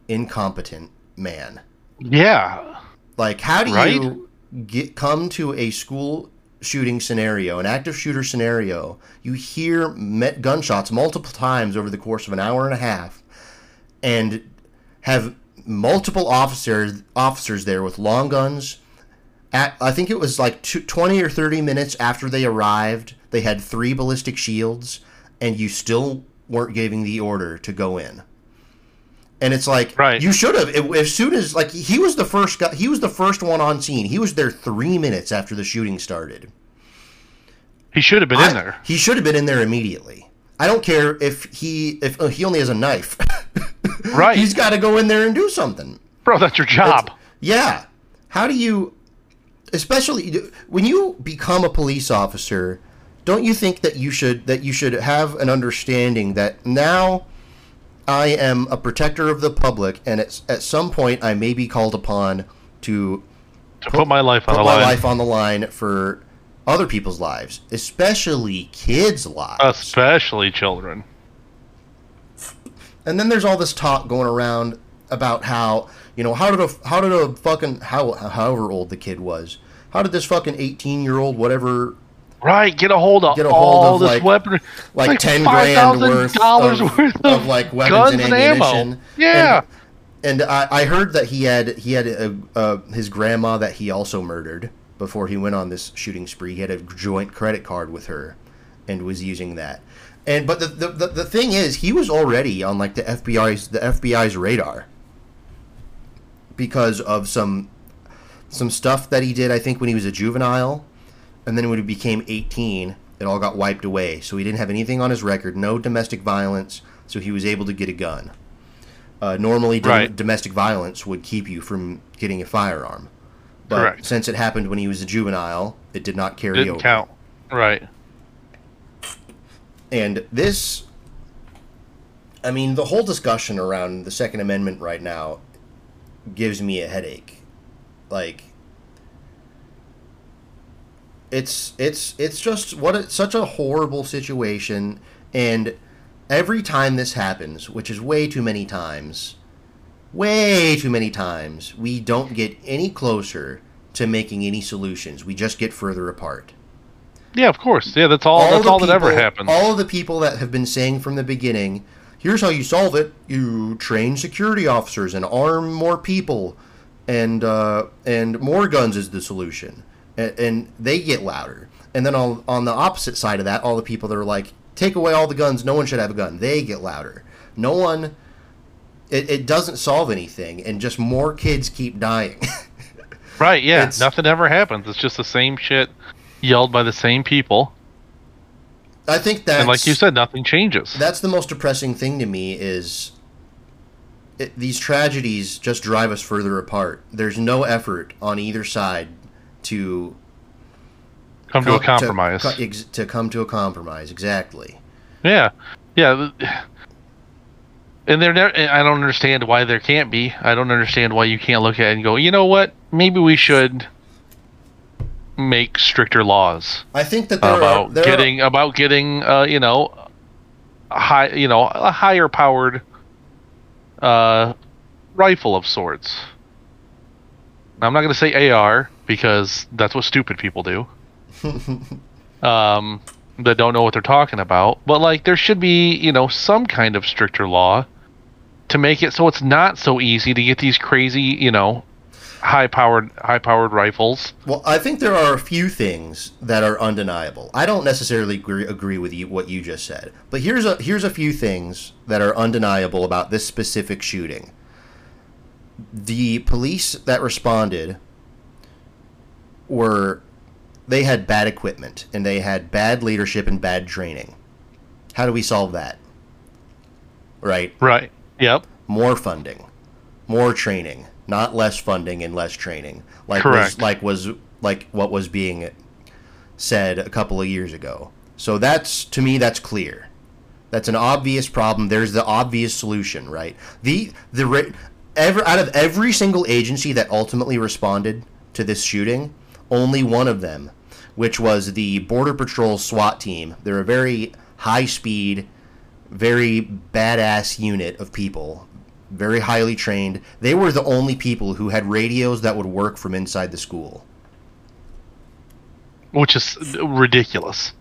incompetent man Yeah. like, how do Right? you get come to a school shooting scenario, an active shooter scenario? You hear met gunshots multiple times over the course of an hour and a half, and have multiple officers officers there with long guns. At I think it was like two, 20 or thirty minutes after they arrived, they had three ballistic shields, and you still weren't giving the order to go in and it's like Right. you should have as soon as like he was the first guy he was the first one on scene he was there three minutes after the shooting started He should have been I- in there. he should have been in there immediately i don't care if he if uh, he only has a knife Right. he's got to go in there and do something Bro, that's your job. yeah how do you especially when you become a police officer don't you think that you should that you should have an understanding that now I am a protector of the public and it's, at some point I may be called upon to to put my life on put the my line. life on the line for other people's lives, especially kids' lives. Especially children. And then there's all this talk going around about how you know how did a how did a fucking how however old the kid was, how did this fucking 18 year old whatever Right, get a hold of Get a hold all of, this like- weapon. like, 10 grand worth $5,000 of, worth of, like weapons and ammunition. ammo. Yeah. And, and I, I heard that he had he had a, uh, his grandma that he also murdered before he went on this shooting spree. He had a joint credit card with her, and was using that. And but the the, the, the thing is, he was already on like the FBI's the FBI's radar because of some some stuff that he did. I think when he was a juvenile, and then when he became 18, it all got wiped away. So he didn't have anything on his record, no domestic violence. So he was able to get a gun. Uh, normally, dom- domestic violence would keep you from getting a firearm. But Correct. since it happened when he was a juvenile, it did not carry Didn't over. count. Right. And this, I mean, the whole discussion around the Second Amendment right now gives me a headache. Like, it's it's it's just what it's such a horrible situation, and every time this happens, which is way too many times, way too many times, we don't get any closer to making any solutions. We just get further apart Yeah, of course. Yeah, that's all. that's the all that ever people- happens. All of the people that have been saying from the beginning, here's how you solve it: you train security officers and arm more people, and uh, and more guns is the solution. And, and they get louder. And then on on the opposite side of that, all the people that are like, take away all the guns, no one should have a gun. They get louder. No one. It, it doesn't solve anything, and just more kids keep dying. right. Yeah. it's- Nothing ever happens. It's just the same shit yelled by the same people. I think that, and like you said, nothing changes. that's the most depressing thing to me is it, these tragedies just drive us further apart. There's no effort on either side to Come to a compromise. To, to come to a compromise, exactly. Yeah, yeah. And they're never, I don't understand why there can't be. I don't understand why you can't look at it and go, you know what? Maybe we should make stricter laws I think that there about are getting about getting uh, you know a high you know a higher powered uh, rifle of sorts. I'm not going to say AR because that's what stupid people do. um, that don't know what they're talking about. But like, there should be you know some kind of stricter law to make it so it's not so easy to get these crazy you know high powered high powered rifles. Well, I think there are a few things that are undeniable. I don't necessarily agree, agree with you what you just said, but here's a here's a few things that are undeniable about this specific shooting. The police that responded were they had bad equipment and they had bad leadership and bad training. How do we solve that? Right? Right. Yep. More funding, more training, not less funding and less training. Like Correct. was like was like what was being said a couple of years ago. So that's to me that's clear. That's an obvious problem. There's the obvious solution, right? The the ever out of every single agency that ultimately responded to this shooting, only one of them, which was the Border Patrol SWAT team. They're a very high speed, very badass unit of people, very highly trained. They were the only people who had radios that would work from inside the school. Which is ridiculous.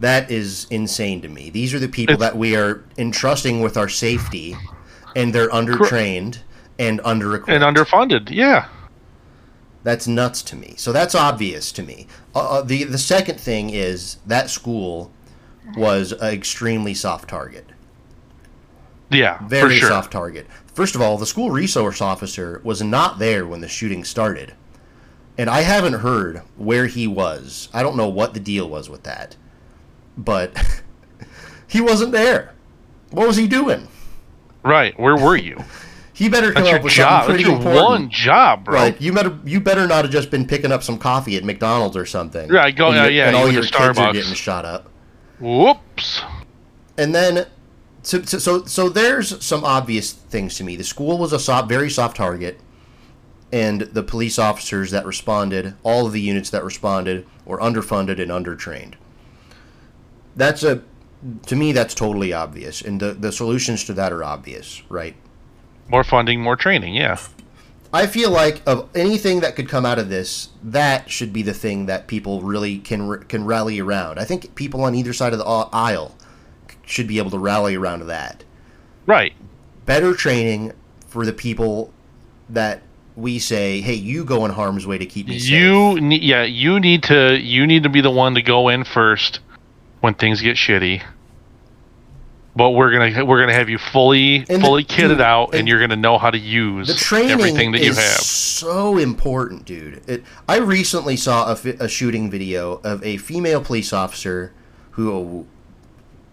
That is insane to me. These are the people It's- that we are entrusting with our safety, and they're undertrained and under And underfunded. Yeah. That's nuts to me. So that's obvious to me. Uh, uh, the the second thing is that school was an extremely soft target. Yeah. Very sure. soft target. First of all, the school resource officer was not there when the shooting started. And I haven't heard where he was. I don't know what the deal was with that. But he wasn't there. What was he doing? Right. Where were you? He better come That's up with job. something That's pretty your important. one job, bro. Like you better you better not have just been picking up some coffee at McDonald's or something. Right, go- and uh, yeah, and all your kids are getting shot up. Whoops. And then, so so so, so there's some obvious things to me. The school was a soft, very soft target, and the police officers that responded, all of the units that responded, were underfunded and undertrained. That's a, to me, that's totally obvious, and the the solutions to that are obvious, right? More funding, more training. Yeah. I feel like of anything that could come out of this, that should be the thing that people really can can rally around. I think people on either side of the aisle should be able to rally around that. Right. Better training for the people that we say, "Hey, you go in harm's way to keep me safe." You. Yeah. You need to. You need to be the one to go in first when things get shitty. But we're gonna we're gonna have you fully And the- fully kitted dude, out, and, and you're gonna know how to use the training everything that you is have. so important, dude. It, I recently saw a, a shooting video of a female police officer who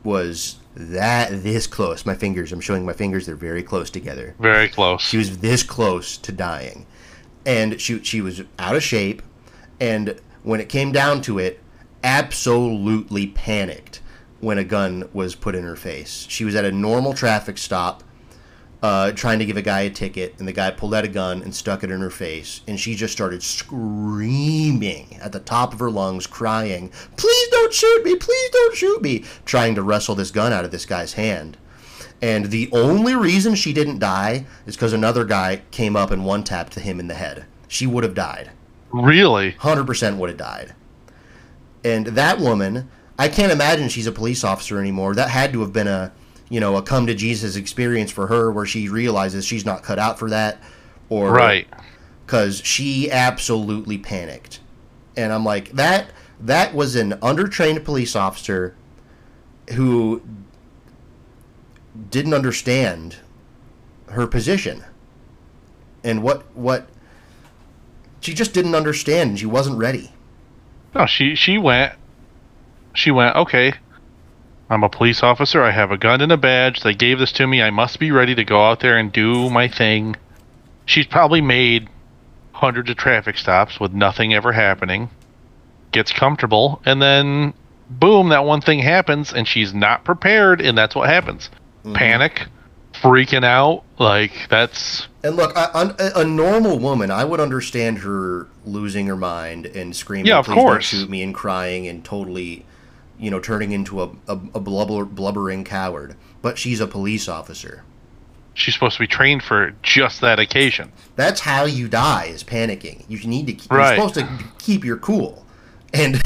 was that this close. My fingers, I'm showing my fingers. They're very close together. Very close. She was this close to dying, and she she was out of shape, and when it came down to it, absolutely panicked when a gun was put in her face. She was at a normal traffic stop, uh, trying to give a guy a ticket, and the guy pulled out a gun and stuck it in her face, and she just started screaming at the top of her lungs, crying, "Please don't shoot me! Please don't shoot me!" Trying to wrestle this gun out of this guy's hand. And the only reason she didn't die is because another guy came up and one tapped him in the head. She would have died. Really? 100% would have died. And that woman, I can't imagine she's a police officer anymore. That had to have been a, you know, a come to Jesus experience for her where she realizes she's not cut out for that or Right. cuz she absolutely panicked. And I'm like, that that was an undertrained police officer who didn't understand her position and what what she just didn't understand and she wasn't ready No, she she went. She went. Okay, I'm a police officer. I have a gun and a badge. They gave this to me. I must be ready to go out there and do my thing. She's probably made hundreds of traffic stops with nothing ever happening, gets comfortable, and then boom, that one thing happens, and she's not prepared, and that's what happens. Mm-hmm. Panic, freaking out, like that's And look, I, a, a normal woman, I would understand her losing her mind and screaming, Yeah, of "Please don't shoot me!" and crying and totally, you know, turning into a, a, a blubber, blubbering coward. But she's a police officer. she's supposed to be trained for just that occasion. That's how you die is panicking. You need to. Keep, Right. You're supposed to keep your cool, and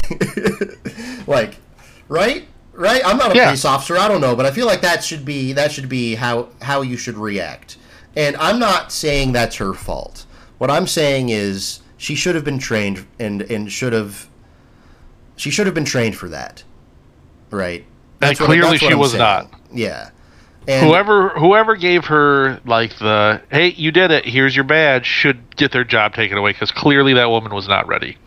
like, right, right. I'm not a Yeah. police officer. I don't know, but I feel like that should be that should be how how you should react. And I'm not saying that's her fault. What I'm saying is she should have been trained and and should have she should have been trained for that, right? And what- clearly what she I'm was saying. not. Yeah. And whoever whoever gave her like the hey you did it here's your badge should get their job taken away because clearly that woman was not ready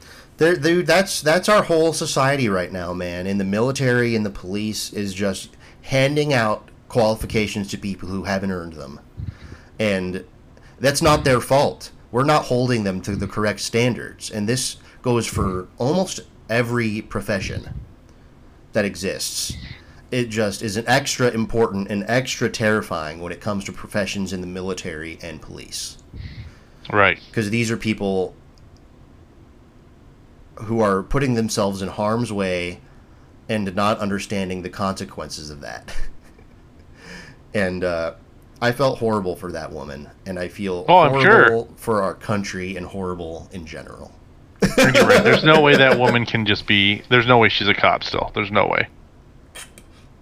There, dude, that's that's our whole society right now, man. In the military and the police is just handing out qualifications to people who haven't earned them, and that's not their fault. We're not holding them to the correct standards, and this goes for almost every profession that exists. It just is an extra important and extra terrifying when it comes to professions in the military and police right because these are people who are putting themselves in harm's way and not understanding the consequences of that. and uh, I felt horrible for that woman, and I feel Oh, I'm sure. horrible for our country and horrible in general. Right. there's no way that woman can just be there's no way she's a cop still there's no way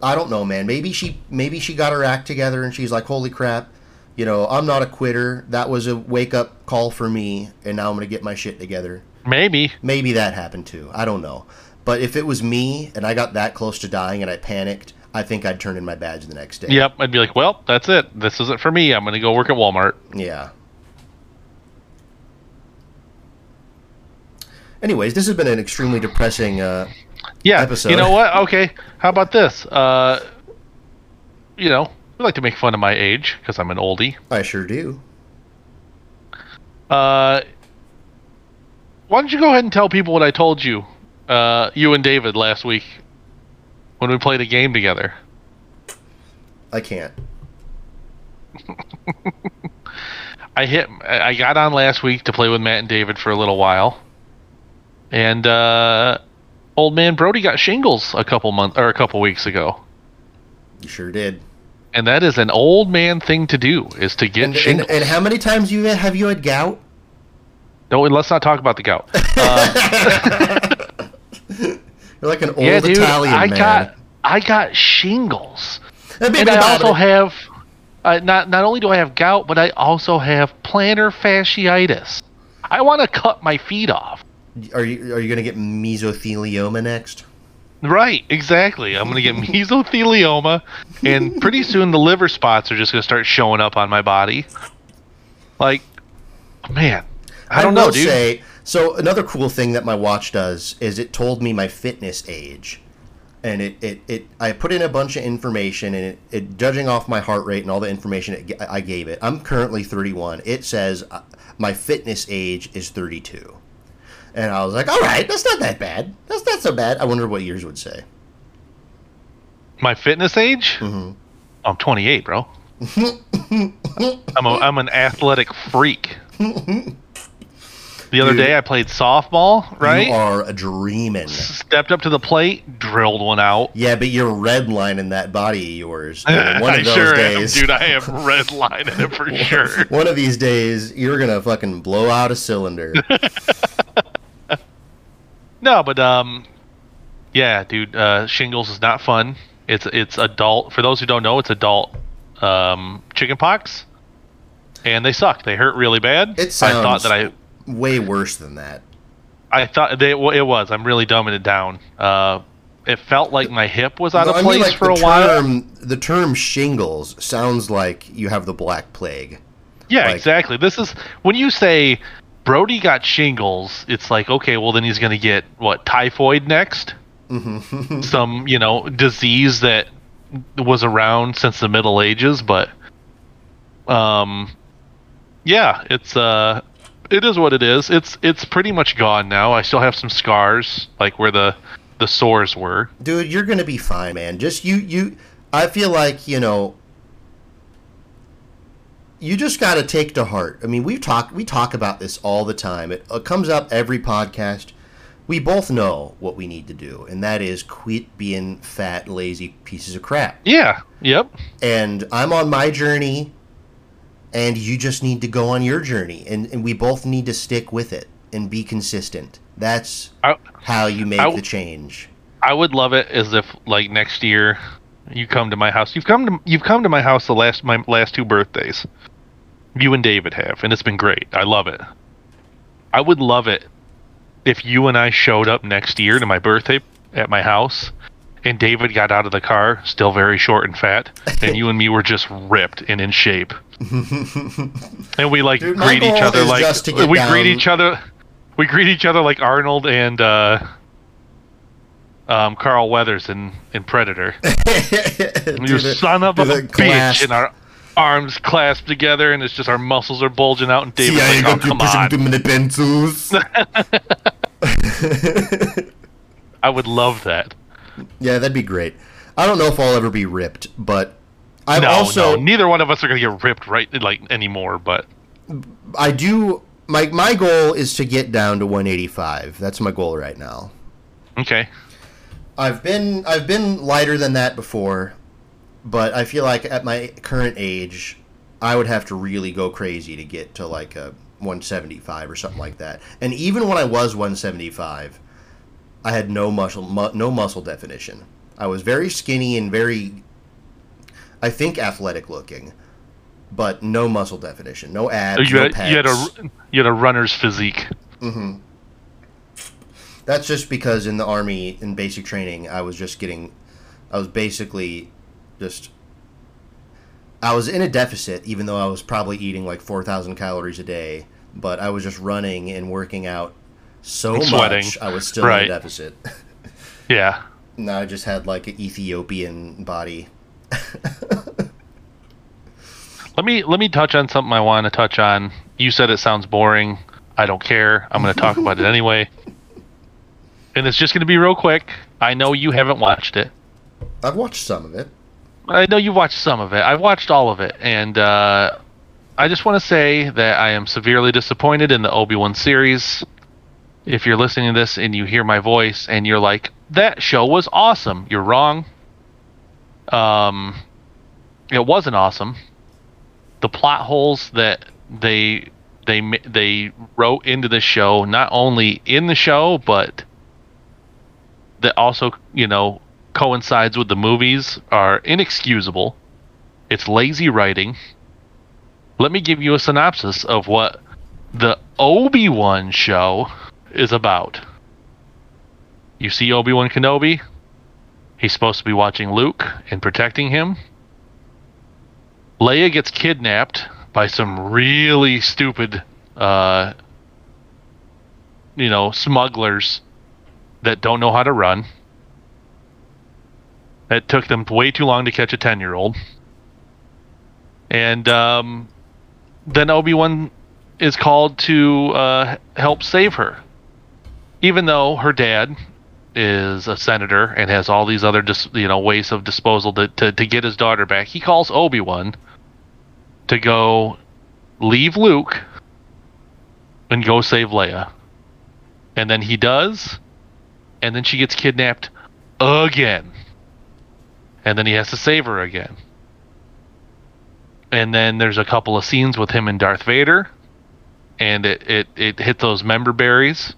I don't know, man. Maybe she maybe she got her act together and she's like, "Holy crap, you know, I'm not a quitter. That was a wake up call for me, and now I'm gonna get my shit together." Maybe Maybe that happened too. I don't know. But if it was me and I got that close to dying and I panicked, I think I'd turn in my badge the next day. yep i'd be like well that's it this isn't for me i'm gonna go work at walmart Yeah. Anyways, this has been an extremely depressing. Uh, yeah Episode. you know what okay how about this uh you know we like to make fun of my age because i'm an oldie I sure do. Uh, why don't you go ahead and tell people what I told you, uh, you and David last week when we played a game together? I can't. I hit. I got on last week to play with Matt and David for a little while, and uh, old man Brody got shingles a couple months or a couple weeks ago, You sure did. and that is an old man thing to do is to get And, shingles. and, and how many times you have you had gout? No, let's not talk about the gout. You're like an old yeah, dude, Italian I man. got I got shingles. And I also have uh, not not only do I have gout, but I also have plantar fasciitis. I want to cut my feet off. Are you are you gonna get mesothelioma next? Right, exactly. I'm gonna get mesothelioma, and pretty soon the liver spots are just gonna start showing up on my body. Like, man, I don't know, dude. Say, so another cool thing that my watch does is it told me my fitness age, and it it, it I put in a bunch of information and it, it judging off my heart rate and all the information it, g- I gave it. I'm currently 31. It says uh, my fitness age is 32, and I was like, all right, that's not that bad. That's not so bad. I wonder what yours would say. my fitness age? Mhm. I'm 28, bro. I'm a, I'm an athletic freak. The other Dude. day I played softball, right? You are a dreaming. stepped up to the plate, drilled one out. Yeah, but you're redlining that body of yours. And One of those sure days, am, dude. I have red line in it for sure. One of these days, you're gonna fucking blow out a cylinder. No, but um, yeah, dude. Uh, shingles is not fun. It's it's adult. For those who don't know, it's adult um, chicken pox, and they suck. They hurt really bad. It sounds, I thought that I Way worse than that. I thought they, well, it was. I'm really dumbing it down. Uh, it felt like my hip was out No, of I place mean, like for a while. the term shingles sounds like you have the black plague. Yeah, Like- exactly. This is when you say Brody got shingles, it's like, okay, well then he's going to get what, typhoid next? Mm-hmm. Some, you know, disease that was around since the Middle Ages, but um yeah, it's uh it is what it is. It's it's pretty much gone now. I still have some scars, like where the the sores were. Dude, you're gonna be fine, man. Just you you. I feel like you know. You just got to take to heart. I mean, we talk we talk about this all the time. It, it comes up every podcast. We both know what we need to do, and that is quit being fat, lazy pieces of crap. Yeah. Yep. and I'm on my journey, and you just need to go on your journey, and, and we both need to stick with it and be consistent. That's I, how you make I- the change. I would love it as if like next year you come to my house. You've come to you've come to my house the last my last two birthdays. You and David have, and it's been great. I love it. I would love it if you and I showed up next year to my birthday at my house and David got out of the car, still very short and fat, and you and me were just ripped and in shape. and we like Dude, greet each other like just to get we greet each other we greet each other like Arnold and uh um, Carl Weathers in, in Predator. You the- son of a bitch, and our arms clasped together, and it's just our muscles are bulging out. And See, David's ain't like, "Oh, come on!" too many pencils. I would love that. Yeah, that'd be great. I don't know if I'll ever be ripped, but I've no, also no, neither one of us are gonna get ripped right like anymore. But I do my my goal is to get down to 185. That's my goal right now. okay, I've been I've been lighter than that before, but I feel like at my current age, I would have to really go crazy to get to like a 175 or something like that. And even when I was 175, I had no muscle mu- no muscle definition. I was very skinny and very I think athletic looking, but no muscle definition, no abs, you no had, you had a you had a runner's physique. Mm-hmm. That's just because in the army in basic training, I was just getting, I was basically just, I was in a deficit, even though I was probably eating like four thousand calories a day. But I was just running and working out so sweating. much, I was still in a deficit. Yeah, now I just had like an Ethiopian body. let me let me touch on something I want to touch on. You said it sounds boring. I don't care. I'm going to talk about it anyway. And it's just going to be real quick. I know you haven't watched it. I've watched some of it. I know you've watched some of it. I've watched all of it, and uh, I just want to say that I am severely disappointed in the Obi Wan series. If you're listening to this and you hear my voice and you're like, "That show was awesome," you're wrong. Um, it wasn't awesome. The plot holes that they they they wrote into the show, not only in the show, but that also you know coincides with the movies are inexcusable. It's lazy writing. Let me give you a synopsis of what the Obi Wan show is about. You see Obi Wan Kenobi. He's supposed to be watching Luke and protecting him. Leia gets kidnapped by some really stupid, uh, you know, smugglers that don't know how to run. It took them way too long to catch a 10 year old. And um, then Obi Wan is called to uh, help save her. Even though her dad is a senator and has all these other dis- you know ways of disposal to, to, to get his daughter back, he calls Obi Wan to go leave Luke and go save Leia. And then he does, and then she gets kidnapped again. And then he has to save her again. And then there's a couple of scenes with him and Darth Vader, and it it, it hit those member berries,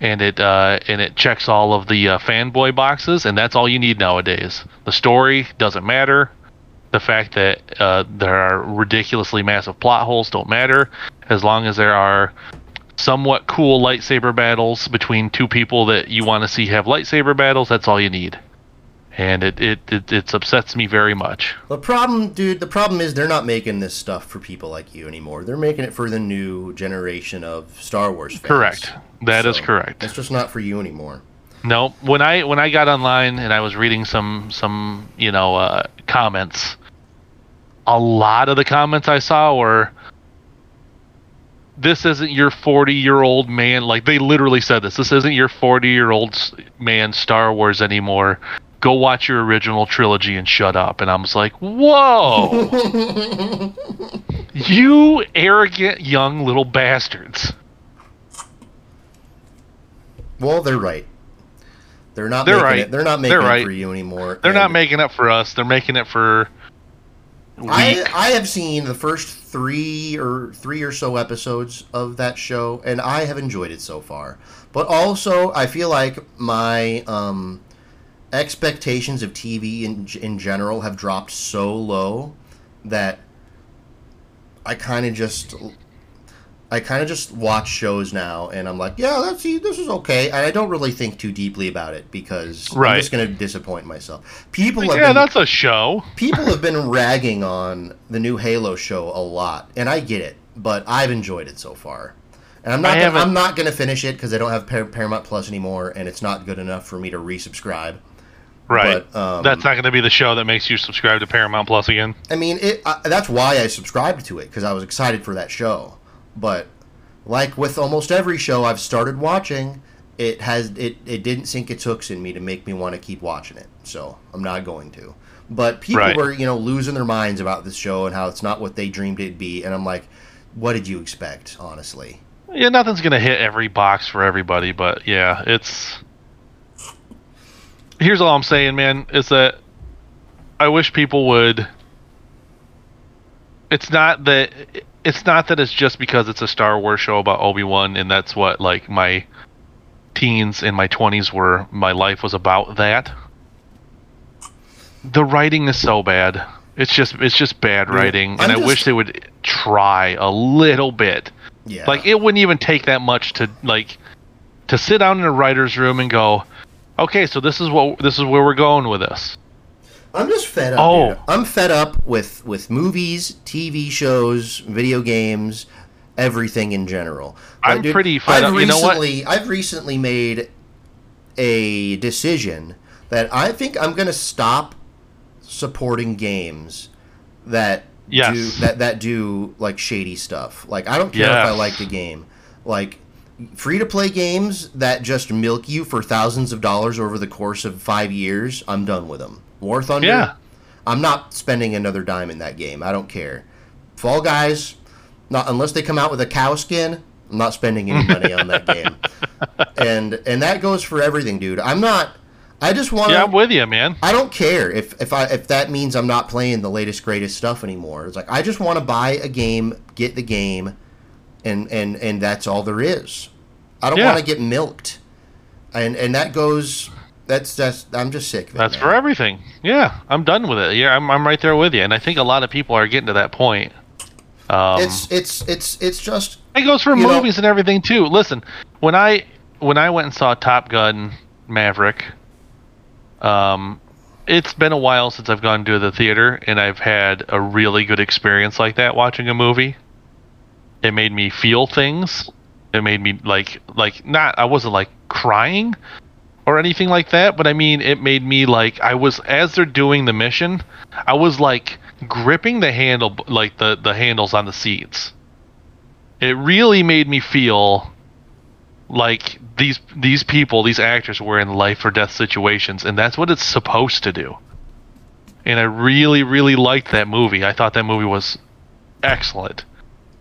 and it uh, and it checks all of the uh, fanboy boxes, and that's all you need nowadays. The story doesn't matter. The fact that uh, there are ridiculously massive plot holes don't matter, as long as there are somewhat cool lightsaber battles between two people that you want to see have lightsaber battles. That's all you need, and it it it, it upsets me very much. The problem, dude, the problem is they're not making this stuff for people like you anymore. They're making it for the new generation of Star Wars fans. Correct. That is So, correct. It's just not for you anymore. No, when I when I got online and I was reading some some you know uh, comments, a lot of the comments I saw were this isn't your 40 year old man. Like they literally said this. This isn't your 40 year old man Star Wars anymore. Go watch your original trilogy and shut up. And I was like, whoa, you arrogant young little bastards. Well, they're right. They're not They're making right. it. They're not making They're it for you anymore. They're not making it for us. They're making it for. I. I have seen the first three or three or so episodes of that show, and I have enjoyed it so far. But also, I feel like my um, expectations of TV in in general have dropped so low that I kind of just I kind of just watch shows now, and I'm like, yeah, that's this is okay, and I don't really think too deeply about it because I'm just going to disappoint myself. People have yeah, been that's a show. people have been ragging on the new Halo show a lot, and I get it, but I've enjoyed it so far. And I'm not gonna, I'm not going to finish it because I don't have Par- Paramount Plus anymore, and it's not good enough for me to resubscribe. Right. But, um, That's not going to be the show that makes you subscribe to Paramount Plus again. I mean, it. I, that's why I subscribed to it because I was excited for that show. But like with almost every show I've started watching, it has it. It didn't sink its hooks in me to make me want to keep watching it. So I'm not going to. But people Right. were you know losing their minds about this show and how it's not what they dreamed it'd be, and I'm like, what did you expect, honestly? Yeah, nothing's going to hit every box for everybody, but yeah, it's. Here's all I'm saying, man, is that I wish people would. It's not that. It's not that it's just because it's a Star Wars show about Obi Wan, and that's what like my teens and my 20s were. My life was about that. The writing is so bad. It's just it's just bad writing, and I'm I just- wish they would try a little bit. Yeah. Like it wouldn't even take that much to like to sit down in a writer's room and go, okay, so this is what this is where we're going with this. I'm just fed up. Oh. dude. I'm fed up with with movies, TV shows, video games, everything in general. I'm Like, pretty fed I've up. You know what? recently, I've recently made a decision that I think I'm going to stop supporting games that Yes. do that that do like shady stuff. Like I don't care if I like the game. Like free to play games that just milk you for thousands of dollars over the course of 5 years, I'm done with them. War Thunder, Yeah. I'm not spending another dime in that game. I don't care. Fall Guys, not unless they come out with a cow skin, I'm not spending any money on that game. And and that goes for everything, dude. I'm not I just want Yeah, I'm with you, man. I don't care if if I if that means I'm not playing the latest greatest stuff anymore. It's like I just want to buy a game, get the game, and and and that's all there is. I don't Yeah. want to get milked, and and that goes. That's that's. I'm just sick of it. That's man. for everything. Yeah, I'm done with it. Yeah, I'm I'm right there with you, and I think a lot of people are getting to that point. Um, It's it's it's it's just It goes for You know- movies and everything too. Listen, when I when I went and saw Top Gun Maverick, um, it's been a while since I've gone to the theater, and I've had a really good experience like that watching a movie. It made me feel things. It made me like like not I wasn't like crying or anything like that, but I mean it made me like I was as they're doing the mission, I was like gripping the handle like the the handles on the seats it really made me feel like these these people, these actors were in life or death situations, and that's what it's supposed to do. And I really, really liked that movie. I thought that movie was excellent,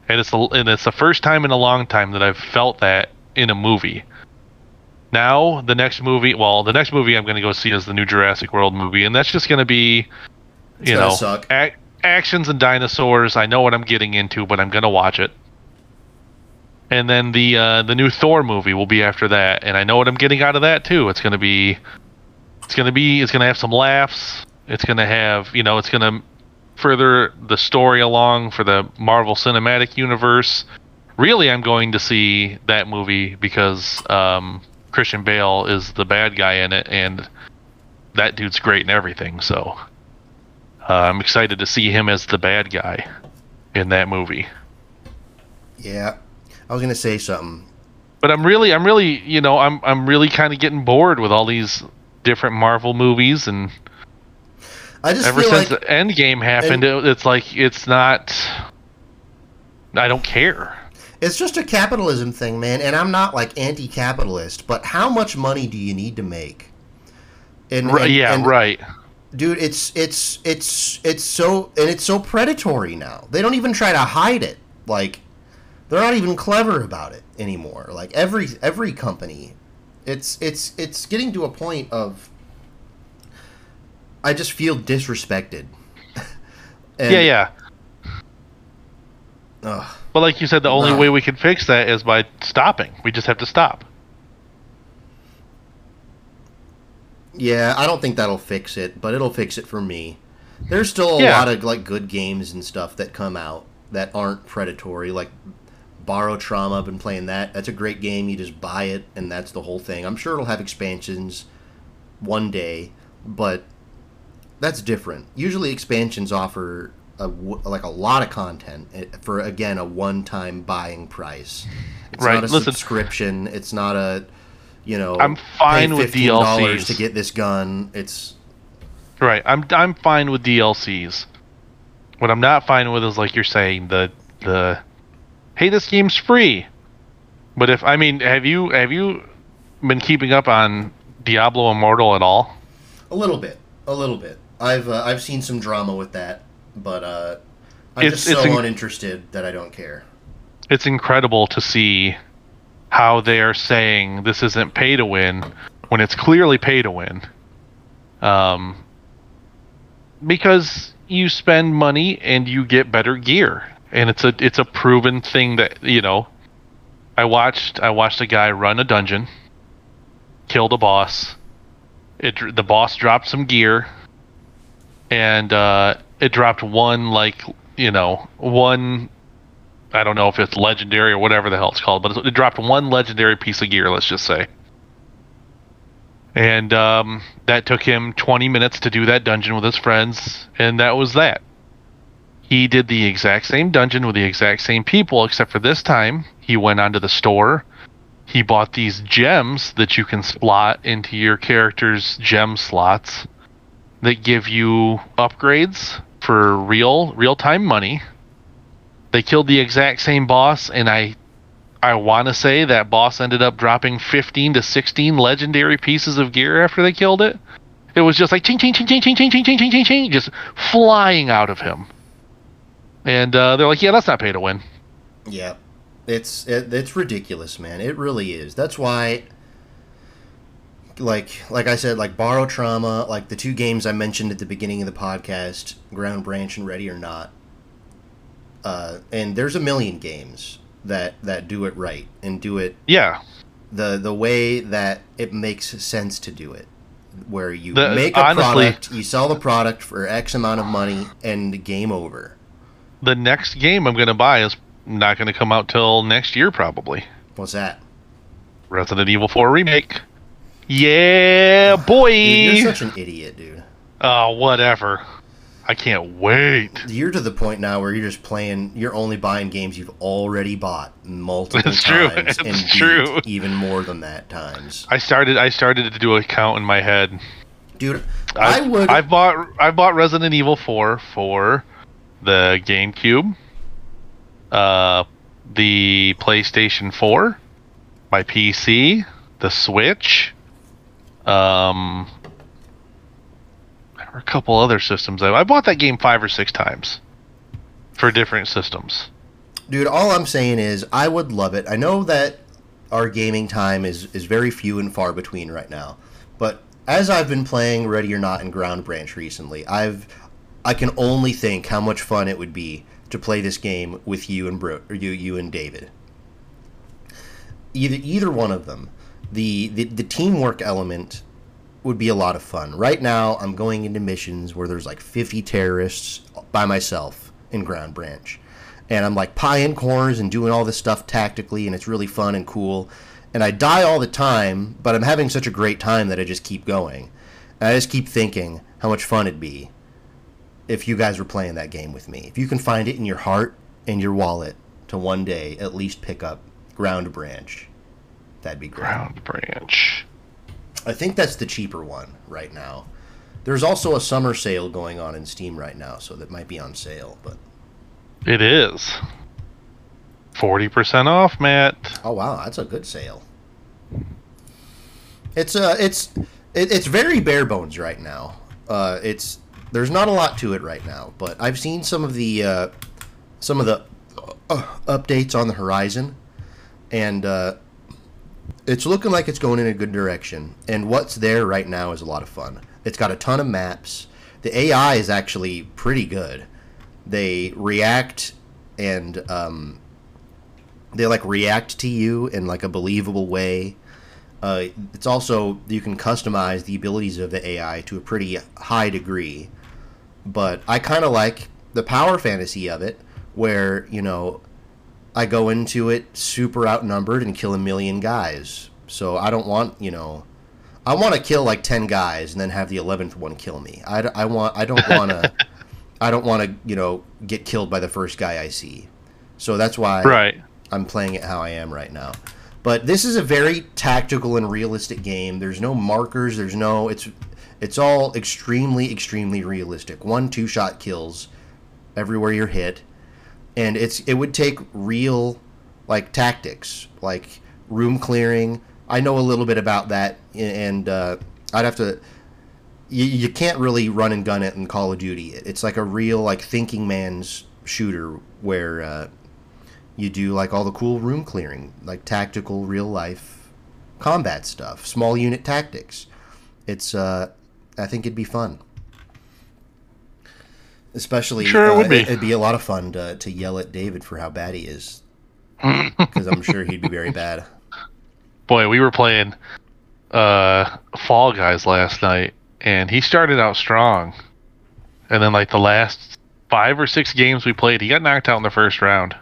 and it's the and it's the first time in a long time that I've felt that in a movie. Now the next movie, well, the next movie I'm going to go see is the new Jurassic World movie, and that's just going to be, you know, ac- actions and dinosaurs. I know what I'm getting into, but I'm going to watch it and then the uh, the new Thor movie will be after that, and I know what I'm getting out of that too. It's gonna be, it's gonna be, it's gonna have some laughs. It's gonna have, you know, it's gonna further the story along for the Marvel Cinematic Universe. Really, I'm going to see that movie because um, Christian Bale is the bad guy in it, and that dude's great in everything. So uh, I'm excited to see him as the bad guy in that movie. yeah. I was gonna say something. but I'm really, I'm really, you know, I'm, I'm really kind of getting bored with all these different Marvel movies, and I just ever since like Endgame happened, it, it's like it's not. I don't care. It's just a capitalism thing, man. And I'm not like anti-capitalist, but how much money do you need to make? And, Right, and- yeah, and- right. dude. It's it's it's it's so and it's so predatory now. They don't even try to hide it. Like they're not even clever about it anymore. Like every every company, it's it's it's getting to a point of I just feel disrespected. And- yeah, yeah. Ugh. But like you said, the only Nah. way we can fix that is by stopping. We just have to stop. Yeah, I don't think that'll fix it, but it'll fix it for me. There's still a Yeah. lot of like good games and stuff that come out that aren't predatory, like Barotrauma. I've been playing that. That's a great game. You just buy it, and that's the whole thing. I'm sure it'll have expansions one day, but that's different. Usually, expansions offer a like a lot of content eh, for again a one-time buying price. It's Right, not a listen. subscription. It's not a you know. I'm fine with $15 DLCs. to get this gun. It's Right. I'm I'm fine with DLCs. What I'm not fine with is like you're saying the the hey this game's free. But if I mean have you have you been keeping up on Diablo Immortal at all? a little bit, a little bit. I've uh, I've seen some drama with that, but uh, I'm It's- just so uninterested that I don't care. It's incredible to see how they are saying this isn't pay to win when it's clearly pay to win. Um because you spend money and you get better gear and it's a it's a proven thing that you know i watched i watched a guy run a dungeon killed a boss it the boss dropped some gear and uh it dropped one like you know one i don't know if it's legendary or whatever the hell it's called but it dropped one legendary piece of gear let's just say and um, that took him 20 minutes to do that dungeon with his friends, and that was that. He did the exact same dungeon with the exact same people, except for this time he went onto the store. He bought these gems that you can slot into your character's gem slots that give you upgrades for real real time money. They killed the exact same boss, and I I want to say that boss ended up dropping 15 to 16 legendary pieces of gear after they killed it. It was just like ching ching ching ching ching ching ching ching ching ching ching just flying out of him. And uh, they're like, "Yeah, that's not pay to win." Yeah, it's it, it's ridiculous, man. It really is. That's why, like like I said, like Barotrauma, like the two games I mentioned at the beginning of the podcast, Ground Branch and Ready or Not. Uh, and there's a million games that that do it right and do it Yeah, the the way that it makes sense to do it where you The- make a honestly- product you sell the product for x amount of money and game over the next game I'm gonna buy is not gonna come out till next year probably. what's that Resident Evil 4 remake. Yeah, boy. dude, you're such an idiot dude oh, whatever. I can't wait. you're to the point now where you're just playing you're only buying games you've already bought multiple It's true. times and It's beat true. even more than that times I started. I started to do a count in my head. dude i I've, would I've bought. I bought Resident Evil 4 for the GameCube, uh, the PlayStation 4, my PC, the Switch, um, there were a couple other systems. I, bought that game five or six times for different systems. Dude, all I'm saying is I would love it. I know that our gaming time is is very few and far between right now. But as I've been playing Ready or Not and Ground Branch recently, I've I can only think how much fun it would be to play this game with you and Bro or you you and David. Either either one of them. The, the the teamwork element would be a lot of fun. Right now, I'm going into missions where there's like 50 terrorists by myself in Ground Branch. And I'm like pieing corners and doing all this stuff tactically, and it's really fun and cool. And I die all the time, but I'm having such a great time that I just keep going. And I just keep thinking how much fun it'd be if you guys were playing that game with me. If you can find it in your heart and your wallet to one day at least pick up Ground Branch, that'd be great. Ground Branch. I think that's the cheaper one right now. There's also a summer sale going on in Steam right now, so that might be on sale. But It is. Forty percent off, Matt. Oh wow, that's a good sale. It's uh, it's it, it's very bare bones right now. Uh, it's there's not a lot to it right now, but I've seen some of the uh, some of the uh, updates on the horizon, and uh, it's looking like it's going in a good direction. And what's there right now is a lot of fun. It's got a ton of maps. The AI is actually pretty good. They react and um, they like react to you in like a believable way. Uh, it's also you can customize the abilities of the AI to a pretty high degree, but I kind of like the power fantasy of it, where you know I go into it super outnumbered and kill a million guys. So I don't want you know I want to kill like ten guys and then have the eleventh one kill me. I, I want I don't want to I don't want to you know get killed by the first guy I see. So that's why Right. I'm playing it how I am right now. But this is a very tactical and realistic game. There's no markers. There's no. It's it's all extremely extremely realistic. One two shot kills everywhere you're hit, and it's it would take real like tactics like room clearing. I know a little bit about that, and uh, I'd have to. You, you can't really run and gun it in Call of Duty. It's like a real like thinking man's shooter where. Uh, you do like all the cool room clearing, like tactical real life combat stuff, small unit tactics. It's uh I think it'd be fun. Especially Sure it uh, would be. it'd be a lot of fun to, to yell at David for how bad he is. Cuz I'm sure he'd be very bad. Boy, we were playing uh Fall Guys last night and he started out strong. And then like the last 5 or 6 games we played, he got knocked out in the first round.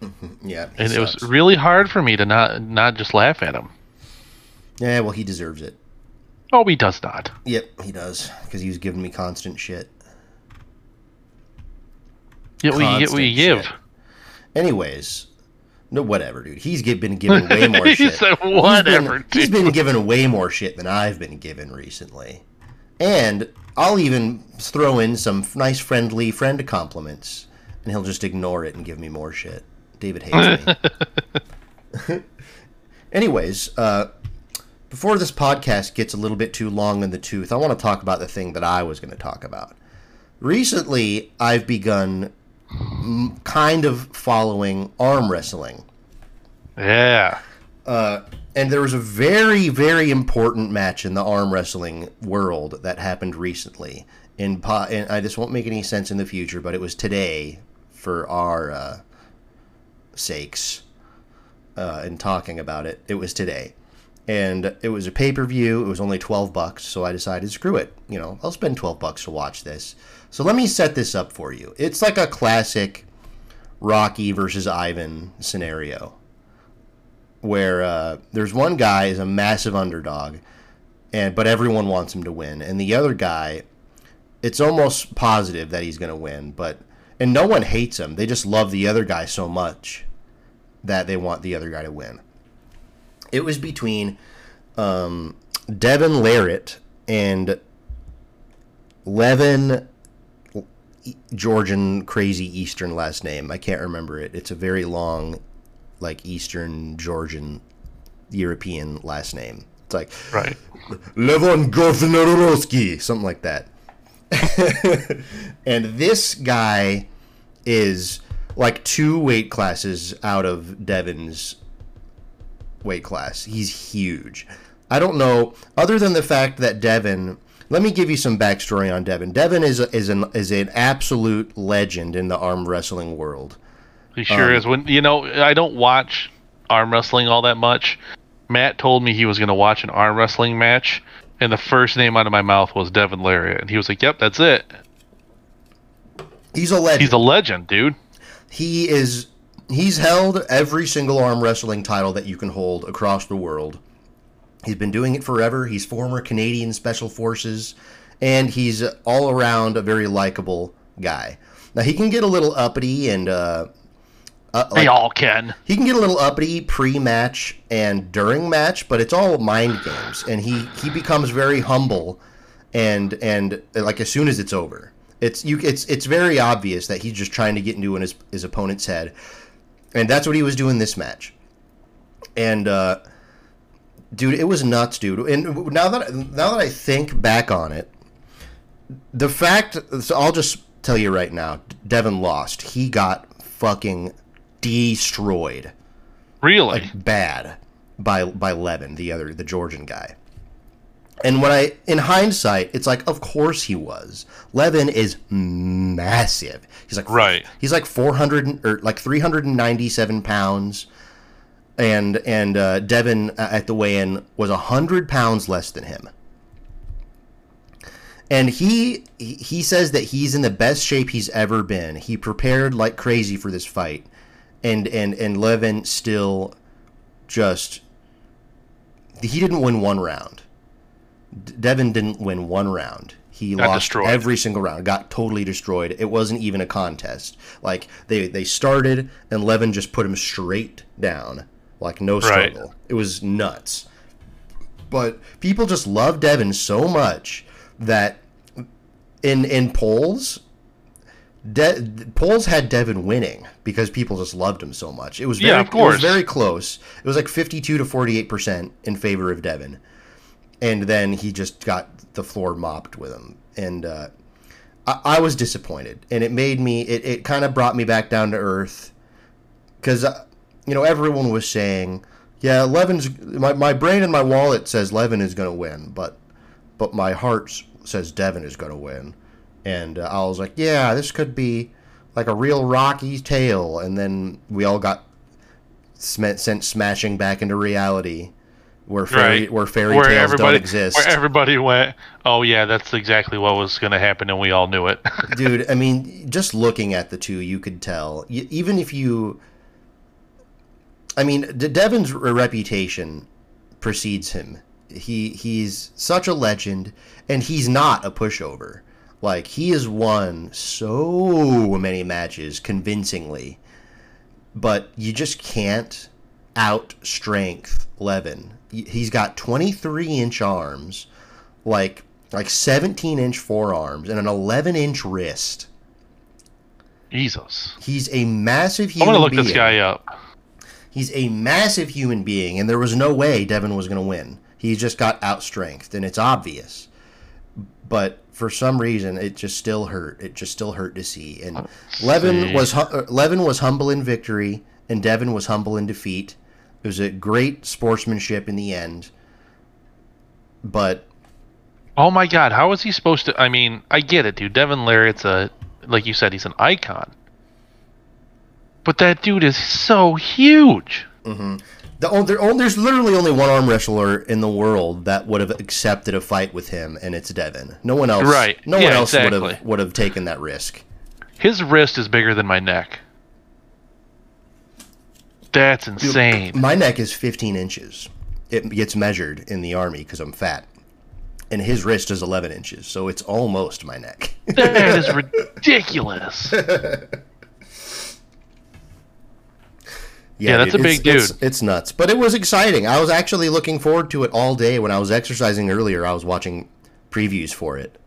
Yeah. And it was really hard for me to not not just laugh at him. Yeah, well he deserves it. Oh, he does not. Yep, he does cuz he was giving me constant shit. We get what you give. shit. Anyways, no, whatever, dude. He's been given way more he shit. said He's whatever. been, he's been given way more shit than I've been given recently. And I'll even throw in some nice, friendly friend compliments, and he'll just ignore it and give me more shit. David hates me. Anyways, uh, before this podcast gets a little bit too long in the tooth, I want to talk about the thing that I was going to talk about. Recently, I've begun kind of following arm wrestling. yeah. And there was a very, very important match in the arm wrestling world that happened recently. In po- and I this won't make any sense in the future, but it was today for our uh, sakes. Uh, in talking about it, it was today, and it was a pay per view. It was only twelve bucks, so I decided, screw it. You know, I'll spend twelve bucks to watch this. So let me set this up for you. It's like a classic Rocky versus Ivan scenario where uh, there's one guy is a massive underdog, and but everyone wants him to win, and the other guy, it's almost positive that he's going to win, but and no one hates him. They just love the other guy so much that they want the other guy to win. It was between um, Devin Larratt and Levin Georgian crazy Eastern last name. I can't remember it. It's a very long, like Eastern Georgian European last name. It's like Right. Levon Gorfinarovsky, something like that. and this guy is like two weight classes out of Devin's weight class. He's huge. I don't know, other than the fact that Devin. Let me give you some backstory on Devin. Devin is a, is an is an absolute legend in the arm wrestling world. He sure Um, is. When you know, I don't watch arm wrestling all that much. Matt told me he was going to watch an arm wrestling match, and the first name out of my mouth was Devin Larratt, and he was like, "Yep, that's it. He's a legend. He's a legend, dude." he is he's held every single arm wrestling title that you can hold across the world. He's been doing it forever. He's former Canadian Special Forces, and he's all around a very likable guy. Now he can get a little uppity and uh, uh, They all can. he can get a little uppity pre-match and during match, but it's all mind games, and he he becomes very humble, and and like as soon as it's over, it's you it's it's very obvious that he's just trying to get into his his opponent's head, and that's what he was doing this match. And uh, dude, it was nuts, dude. And now that now that I think back on it, the fact so I'll just tell you right now, Devin lost. He got fucking destroyed. Really? Like bad by by Levin, the other the Georgian guy. And when I in hindsight, it's like of course he was. Levin is massive. He's like right. He's like 400 or like 397 pounds and and uh, Devin uh, at the weigh-in was 100 pounds less than him and he he says that he's in the best shape he's ever been. He prepared like crazy for this fight, and and and Levin still just he didn't win one round. Devin didn't win one round. He got lost destroyed. every single round. Got totally destroyed. It wasn't even a contest. Like they they started and Levin just put him straight down, like no struggle. Right. It was nuts. But people just love Devin so much that in in polls, De- polls had Devin winning because people just loved him so much. It was very, yeah, of course. It was very close. It was like fifty-two to forty-eight percent in favor of Devin, and then he just got the floor mopped with him, and uh, I-, I, was disappointed, and it made me. It, it kind of brought me back down to earth because uh, you know everyone was saying, "Yeah, Levin's my my brain and my wallet says Levin is going to win, but but my heart says Devin is going to win. And uh, I was like, yeah, this could be like a real Rocky tale. And then we all got sm- sent smashing back into reality where fairy, right. where fairy where tales don't exist. Where everybody went, oh yeah, that's exactly what was going to happen, and we all knew it. Dude, I mean, just looking at the two, you could tell. even if you, I mean, Devin's reputation precedes him. He he's such a legend, and he's not a pushover. Like he has won so many matches convincingly, but you just can't out strength Levin. He's got 23 inch arms, like like 17 inch forearms, and an 11 inch wrist. Jesus. He's a massive human. I'm gonna look being. this guy up. He's a massive human being, and there was no way Devin was going to win. He just got outstrengthed, and it's obvious. But for some reason, it just still hurt. It just still hurt to see. And Levin was uh, Levin was humble in victory, and Devin was humble in defeat. It was a great sportsmanship in the end. But oh my god, how was he supposed to? I mean, I get it, dude. Devin Larratt's a like you said, he's an icon. But that dude is so huge. Mm-hmm. The, there, there's literally only one arm wrestler in the world that would have accepted a fight with him, and it's Devin. No one else. Right. No yeah, one else exactly. would have would have taken that risk. His wrist is bigger than my neck. That's insane. Dude, my neck is 15 inches. It gets measured in the army because I'm fat, and his wrist is 11 inches, so it's almost my neck. that is ridiculous. Yeah, yeah that's dude, a big it's, dude. It's, it's, nuts, but it was exciting. I was actually looking forward to it all day. When I was exercising earlier, I was watching previews for it,